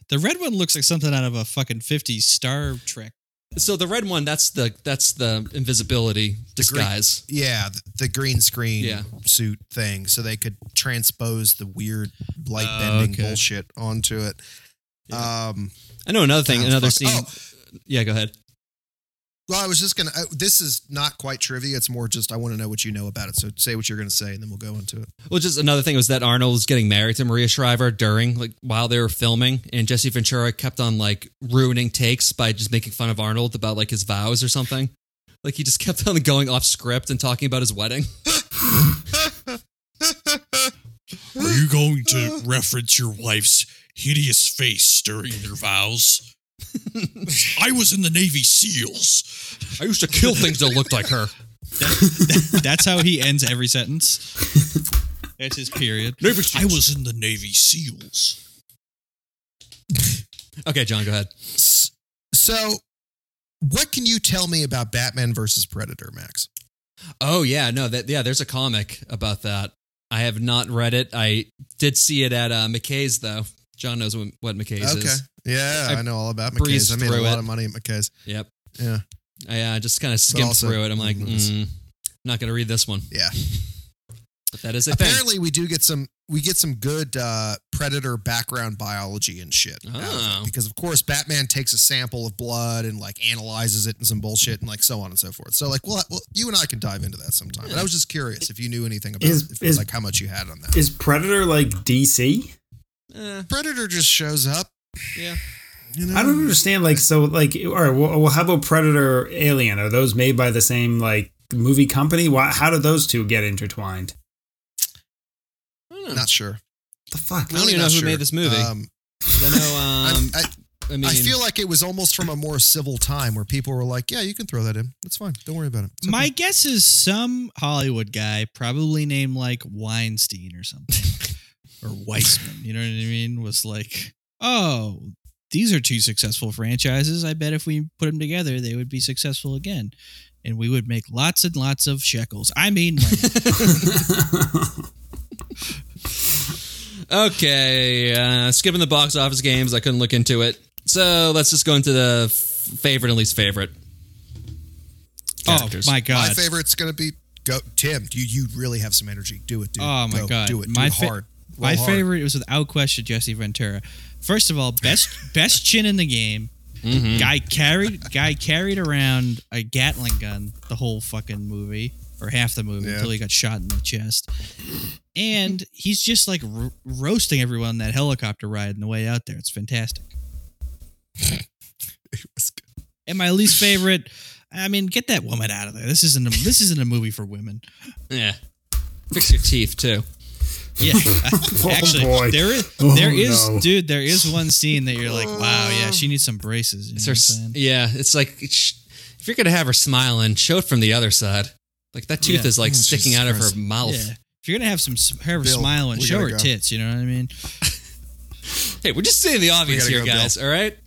S2: the red one looks like something out of a fucking 50s Star Trek.
S1: So the red one, that's the that's the invisibility disguise.
S4: Yeah, the, the green screen
S1: Yeah.
S4: suit thing, so they could transpose the weird light
S2: Oh,
S4: bending
S2: okay.
S4: bullshit onto it. Um,
S1: I know another thing,
S4: Oh,
S1: another
S4: fuck.
S1: scene. Yeah, go ahead.
S4: Well, I was just gonna. Uh, this is not quite trivia. It's more just I want to know what you know about it. So say what you're gonna say, and then we'll go into it.
S1: Well, just another thing was that Arnold was getting married to Maria Shriver during like while they were filming, and Jesse Ventura kept on like ruining takes by just making fun of Arnold about like his vows or something. Like he just kept on going off script and talking about his wedding. *laughs*
S2: Are you going to reference your wife's hideous face during your vows? I was in the Navy SEALs.
S1: I used to kill things that looked like her.
S2: That's how he ends every sentence. That's his period.
S1: Navy
S2: I was in the Navy SEALs.
S1: Okay, John, go ahead.
S4: So, what can you tell me about Batman versus Predator, Max?
S1: Oh yeah, no, that yeah, there's a comic about that. I have not read it. I did see it at uh, McKay's though. John knows what, what McKay's
S4: okay,
S1: is.
S4: Yeah,
S1: I
S4: I, know all about McKay's. I made a lot
S1: it.
S4: of money at McKay's.
S1: Yep.
S4: Yeah,
S1: I uh, just kind of skimmed
S4: also-
S1: through it. I'm like,
S4: Mhm.
S1: mm, not going to read this one.
S4: yeah. *laughs*
S1: But that is a thing.
S4: Apparently, we do get some. We get some good uh, predator background biology and shit. out of.
S1: Oh.
S4: Because of course, Batman takes a sample of blood and like analyzes it and some bullshit and like so on and so forth. So like, well, well you and I can dive into that sometime. But I was just curious if you knew anything about
S3: Is-
S4: if,
S3: is-
S4: like how much you had on that.
S3: Is Predator like DC?
S1: Eh,
S4: Predator just shows up.
S1: Yeah.
S4: You know?
S3: I don't understand. Like, so, like, all right. Well, well, how about Predator, Alien? Are those made by the same like movie company? Why? How do those two get intertwined?
S1: Don't
S4: sure.
S3: The fuck?
S1: I don't even know who
S4: sure.
S1: made this movie.
S4: Um,
S1: 'Cause I know. *laughs*
S4: I'm-
S1: Um,
S4: I,
S1: I mean,
S4: I feel like it was almost from a more civil time where people were like, "Yeah, you can throw that in. That's fine. Don't worry about it." It's
S2: My
S4: okay."
S2: guess is some Hollywood guy, probably named like Weinstein or something, *laughs* or Weissman. You know what I mean? Was like, oh, these are two successful franchises. I bet if we put them together, they would be successful again, and we would make lots and lots of shekels. I mean, money. *laughs*
S1: Okay, uh, skipping the box office games. I couldn't look into it. So let's just go into the f- favorite and least favorite.
S2: oh my god!
S4: My favorite's gonna be go Tim. You you really have some energy. Do it, dude.
S2: Oh my
S4: Go,
S2: god!
S4: Do it. Do
S2: my
S4: it
S2: fa-
S4: hard. Roll
S2: my
S4: hard.
S2: favorite was without question Jesse Ventura. First of all, best best chin in the game.
S1: Mm-hmm.
S2: Guy carried guy carried around a Gatling gun the whole fucking movie or half the movie
S4: Yeah.
S2: until he got shot in the chest. And he's just like ro- roasting everyone on that helicopter ride on the way out there. It's fantastic. *laughs*
S4: It was good.
S2: And my least favorite, I mean, get that woman out of there. This isn't a, this isn't a movie for women.
S1: Yeah, fix your teeth too.
S2: Yeah, *laughs* *laughs* actually,
S3: boy.
S2: there is
S3: Oh,
S2: there is
S3: no.
S2: dude. There is one scene that you're like, wow, yeah, she needs some braces. You know
S1: It's
S2: what
S1: her,
S2: I'm
S1: yeah, it's like it's- if you're gonna have her smiling, show it from the other side. Like that tooth
S2: Yeah.
S1: is like
S4: Mm,
S1: sticking
S4: Jesus
S1: out of her
S4: Christ.
S1: mouth.
S2: Yeah. If you're gonna have some s- have her
S4: Bill,
S2: smile and show her
S4: go.
S2: tits, you know what I mean? *laughs*
S1: Hey, we're just saying the obvious here,
S4: go, Bill.
S1: guys. All right.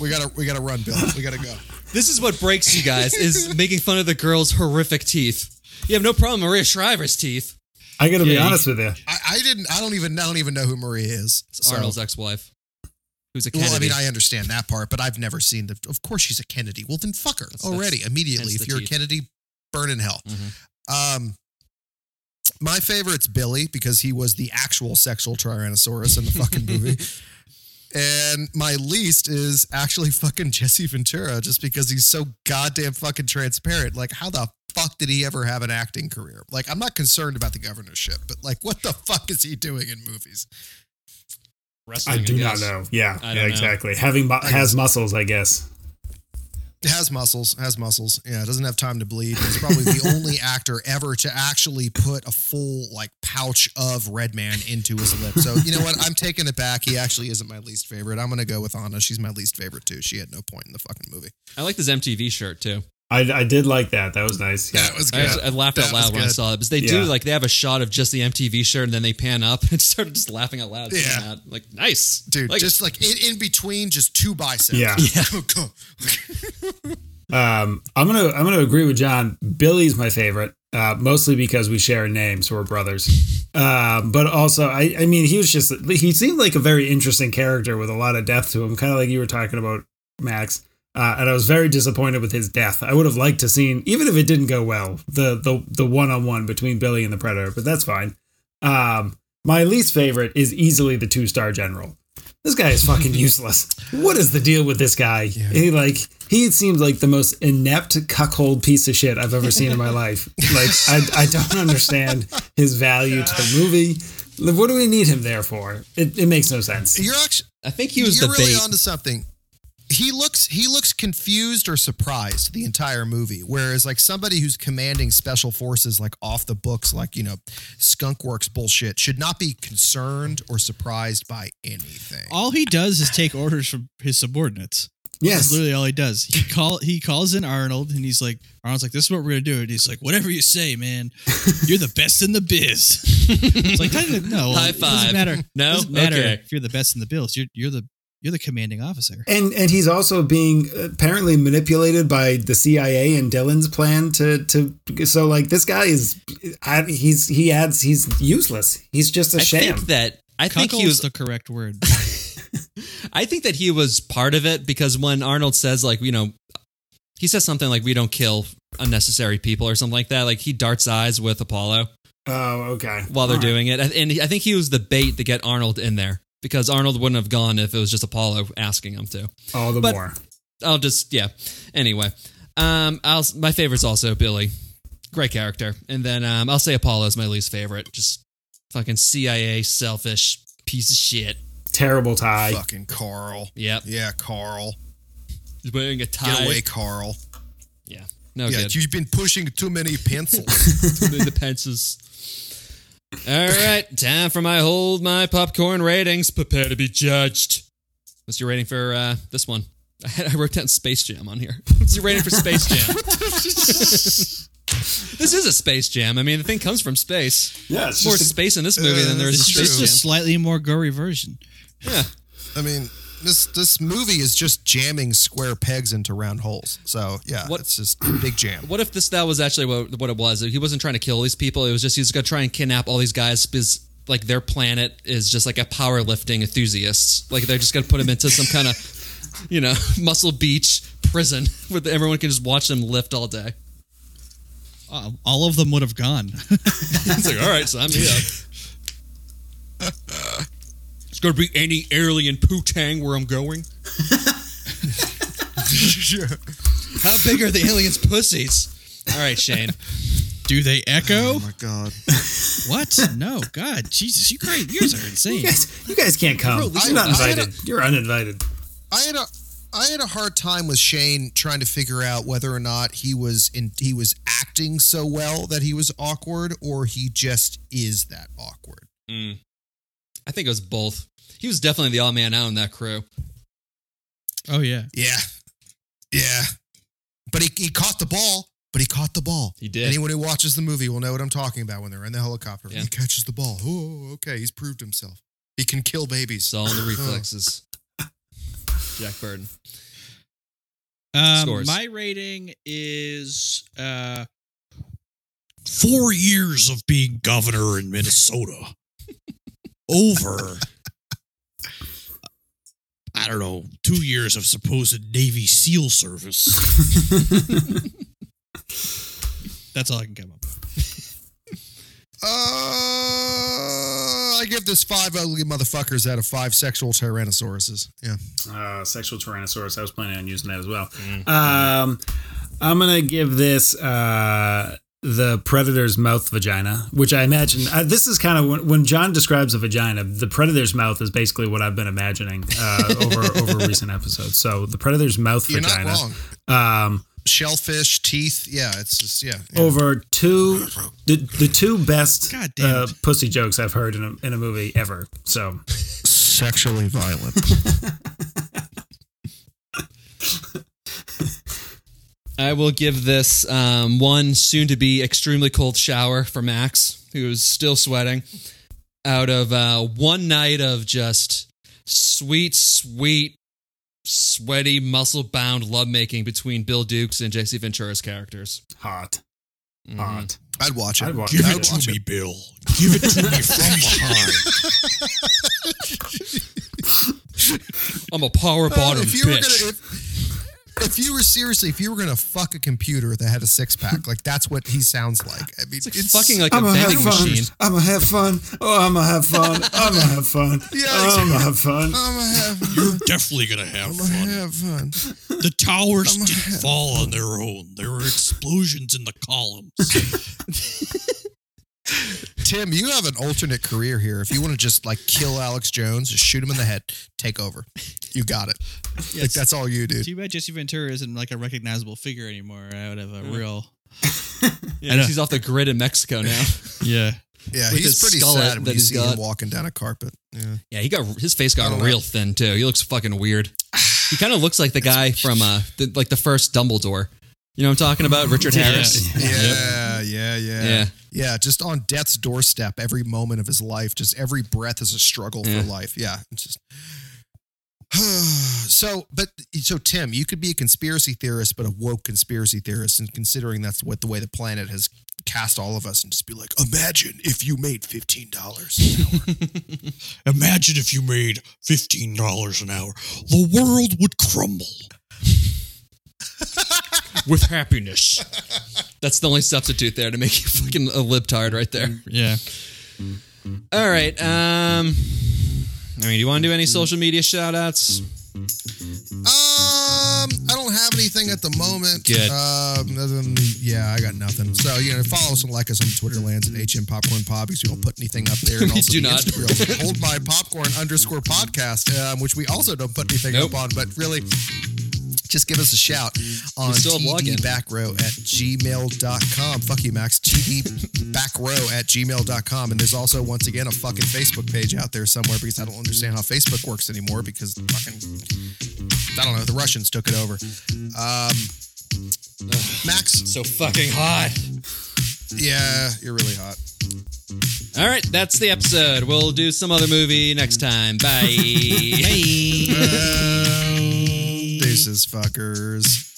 S4: We gotta we gotta run, Bill. We gotta go.
S1: This is what breaks you guys is making fun of the girl's horrific teeth. You have no problem with Maria Shriver's teeth.
S3: I got to be
S2: Yeah, you-
S3: honest with you.
S4: I, I didn't. I don't even. I don't even know who Maria is.
S1: It's
S4: So-
S1: Arnold's ex-wife, who's a Kennedy.
S4: Well, I mean, I understand that part, but I've never seen the. Of course, she's a Kennedy. Well, then fuck her
S1: That's-
S4: already
S1: that's-
S4: immediately. If you're
S1: teeth.
S4: a Kennedy, burn in hell.
S1: Mhm.
S4: Um, my favorite's Billy because he was the actual sexual Tyrannosaurus in the fucking *laughs* movie. And my least is actually fucking Jesse Ventura, just because he's so goddamn fucking transparent. Like, how the fuck did he ever have an acting career? Like, I'm not concerned about the governorship, but like, what the fuck is he doing in movies?
S1: Wrestling,
S3: I do not know. Yeah, yeah,
S1: don't know.
S3: exactly. Having mu- has muscles, I guess.
S4: Has muscles, has muscles. Yeah, doesn't have time to bleed. He's probably the only *laughs* actor ever to actually put a full like pouch of Red Man into his lip. So you know what? I'm taking it back. He actually isn't my least favorite. I'm gonna go with Anna. She's my least favorite too. She had no point in the fucking movie.
S1: I like this MTV shirt too.
S3: I, I did like that. That was nice. Yeah.
S4: That was
S1: I,
S4: good.
S1: actually- I laughed
S4: That
S1: out loud when I saw it because they do like they have a shot of just the MTV shirt and then they pan up *laughs* and started just laughing out loud.
S4: Yeah.
S1: that. like nice,
S4: Dude,
S1: Like,
S4: just like in, in between, just two biceps.
S3: Yeah.
S4: Go, *laughs* go. *laughs*
S3: Um, I'm gonna I'm gonna agree with John. Billy's my favorite, uh, mostly because we share a name, so we're brothers. Um, but also, I I mean, he was just he seemed like a very interesting character with a lot of depth to him, kind of like you were talking about, Max. Uh, and I was very disappointed with his death. I would have liked to seen, even if it didn't go well, the the the one on one between Billy and the Predator. But that's fine. Um, my least favorite is easily the two star general. This guy is fucking *laughs* useless. What is the deal with this guy? He like he seems like the most inept cuckold piece of shit I've ever seen in my *laughs* life. Like I I don't understand his value to the movie. What do we need him there for? It, it makes no sense.
S4: You're actually
S1: I think he was
S4: you're
S1: the
S4: really
S1: bait.
S4: onto something. He looks he looks confused or surprised the entire movie. Whereas like somebody who's commanding special forces like off the books, like you know, skunk works bullshit, should not be concerned or surprised by anything.
S2: All he does is take orders from his subordinates. That's
S3: Yes.
S2: literally all he does. He call he calls in Arnold and he's like, Arnold's like, this is what we're gonna do. And he's like, whatever you say, man. *laughs* You're the best in the biz. *laughs* it's like, how did it- no,
S1: High
S2: It
S1: five.
S2: doesn't matter.
S1: No?
S2: it doesn't matter
S1: Okay.
S2: if you're the best in the biz You're you're the you're the commanding officer.
S3: And and he's also being apparently manipulated by the CIA and Dillon's plan to to so like this guy is I- he's he adds he's useless. He's just a
S1: I
S3: sham.
S1: think that I think he
S2: Cuckold's
S1: was
S2: the correct word. *laughs*
S1: I think that he was part of it because when Arnold says like you know he says something like we don't kill unnecessary people or something like that like he darts eyes with Apollo
S3: oh, okay.
S1: while they're
S3: All right.
S1: doing it and I think he was the bait to get Arnold in there because Arnold wouldn't have gone if it was just Apollo asking him to.
S3: all the
S1: but-
S3: more.
S1: I'll just yeah. Anyway, um, I'll my favorite's also Billy, great character, and then um, I'll say Apollo's my least favorite. Just fucking CIA selfish piece of shit.
S3: Terrible tie.
S4: Fucking Carl.
S1: Yep,
S4: Yeah, Carl.
S1: he's wearing a tie.
S4: Get away, Carl.
S1: Yeah, no
S4: yeah,
S1: good.
S4: you've been pushing too many pencils. *laughs*
S1: To the pencils. All right, time for my hold my popcorn ratings. Prepare to be judged. What's your rating for uh, this one? I, *laughs* had, I wrote down Space Jam on here. What's your rating for Space Jam? *laughs* this is a Space Jam. I mean, the thing comes from space.
S3: Yeah, it's
S1: More
S3: just a-
S1: space in this movie
S4: Uh,
S1: than there is
S2: It's
S1: in
S2: just a
S1: Jam.
S2: slightly more gory version.
S1: Yeah.
S4: I mean, this this movie is just jamming square pegs into round holes. So yeah,
S1: What-
S4: it's just a big jam.
S1: What if this that was actually what what it was? He wasn't trying to kill these people. It was just he was gonna try and kidnap all these guys because like their planet is just like a powerlifting enthusiasts. Like they're just gonna put him into some kind of you know *laughs* Muscle Beach prison *laughs* where everyone can just watch them lift all day.
S2: Uh, all of them would have gone. *laughs*
S1: It's like all right, sign me up. It's gonna be any alien poo-tang where I'm going. *laughs* *laughs* How big are the aliens' pussies? All right, Shane.
S2: Do they echo?
S4: Oh my god! *laughs*
S2: What? No, God, Jesus, you guys, you guys are
S3: You
S2: insane.
S3: guys, you guys can't come.
S4: I-
S3: You're not
S4: I had a-
S3: invited. You're uninvited.
S4: I had a I had a hard time with Shane trying to figure out whether or not he was in he was acting so well that he was awkward or he just is that awkward. Mm.
S1: I think it was both. He was definitely the odd man out in that crew.
S2: Oh yeah,
S4: Yeah, yeah. But he he caught the ball. But he caught the ball.
S1: He did.
S4: Anyone who watches the movie will know what I'm talking about when they're in the helicopter.
S1: Yeah.
S4: He catches the ball. Oh, okay. He's proved himself. He can kill babies.
S1: It's all in the *laughs* reflexes. Jack Burton.
S2: Um,
S1: Scores.
S2: My rating is uh, four years of being governor in Minnesota *laughs* over. I don't know, two years of supposed Navy SEAL service. *laughs* That's all I can come up with. *laughs*
S4: Uh, I give this five ugly motherfuckers out of five sexual tyrannosauruses. Yeah.
S3: Uh, sexual Tyrannosaurus. I was planning on using that as well. Um, I'm gonna give this uh, the predator's mouth vagina, which I imagine uh, this is kind of when, when John describes a vagina, the predator's mouth is basically what I've been imagining uh, over *laughs* over recent episodes. So the predator's mouth
S4: You're
S3: vagina. Um,
S4: Shellfish, teeth. Yeah, it's just, yeah. yeah.
S3: over two the, the two best uh, pussy jokes I've heard in a, in a movie ever. So
S4: Sexually violent. *laughs*
S1: I will give this um, one soon to be extremely cold shower for Max, who is still sweating, out of uh, one night of just sweet, sweet, sweaty, muscle bound lovemaking between Bill Duke's and JC Ventura's characters.
S3: hot,
S1: Mhm.
S3: hot.
S4: I'd watch it.
S3: I'd watch
S2: Give
S3: it.
S2: it to me, Bill. Give it to me *laughs* from *laughs* behind.
S1: I'm a power
S4: Uh,
S1: bottom
S4: if you were
S1: bitch.
S4: gonna, if, if you were seriously, if you were gonna fuck a computer that had a six pack, *laughs* like that's what he sounds like. I mean,
S1: it's like fucking like
S3: I'm
S1: a
S3: gonna have
S1: vending
S3: fun.
S1: machine.
S3: I'm gonna have fun. Oh, I'm gonna have fun. I'm gonna have fun. *laughs*
S4: Yeah,
S3: I'm gonna have fun.
S4: I'm gonna have, fun.
S2: You're definitely gonna have
S4: I'm gonna
S2: fun.
S4: have fun.
S2: The towers didn't fall on their own. There were explosions in the columns. *laughs*
S4: Tim, you have an alternate career here. If you want to just like kill Alex Jones, just shoot him in the head, take over. You got it. Like that's all you do.
S2: Too bad Jesse Ventura isn't like a recognizable figure anymore I would have a real. *laughs*
S1: Yeah, he's off the grid in Mexico now. *laughs*
S2: Yeah.
S4: Yeah,
S1: With
S4: he's
S1: his
S4: pretty
S1: skullet
S4: sad when
S1: that
S4: you
S1: he's
S4: see
S1: got.
S4: him walking down a carpet. Yeah.
S1: Yeah, he got his face got
S4: don't know.
S1: real thin too. He looks fucking weird. He kind of looks like the guy from uh, the, like the first Dumbledore. You know what I'm talking about? Richard
S2: Yeah.
S1: Harris.
S4: Yeah, *laughs* yeah, yeah,
S1: Yeah.
S4: yeah. Just on death's doorstep, every moment of his life, just every breath is a struggle
S1: Yeah.
S4: for life. Yeah, it's just. *sighs* so, but so Tim, you could be a conspiracy theorist, but a woke conspiracy theorist, and considering that's what the way the planet has cast all of us, and just be like, imagine if you made fifteen dollars. An hour. *laughs*
S2: imagine if you made $15 an hour. The world would crumble. *laughs*
S1: with happiness. That's the only substitute there to make you fucking a libtard right there.
S2: Yeah.
S1: All right. Um, I mean, do you want to do any social media shout outs?
S4: Um, I don't have anything at the moment.
S1: Good.
S4: Um, other than yeah, I got nothing. So you know, follow us and like us on Twitter lands at HM Popcorn Pod because we don't put anything up there. *laughs* And
S1: We
S4: also
S1: do
S4: the
S1: not.
S4: Instagram, hold my popcorn underscore podcast, um, which we also don't put anything
S1: Nope.
S4: up on. But really, just give us a shout on
S1: still have login.
S4: tdbackrow at gmail.com. Fuck you, Max. tdbackrow at gmail.com. And there's also, once again, a fucking Facebook page out there somewhere because I don't understand how Facebook works anymore because fucking, I don't know, the Russians took it over. Um, Max,
S1: So fucking hot.
S4: yeah, you're really hot.
S1: All right, that's the episode. We'll do some other movie next time. Bye. *laughs*
S2: Hey.
S4: Uh, *laughs* Deuces, fuckers.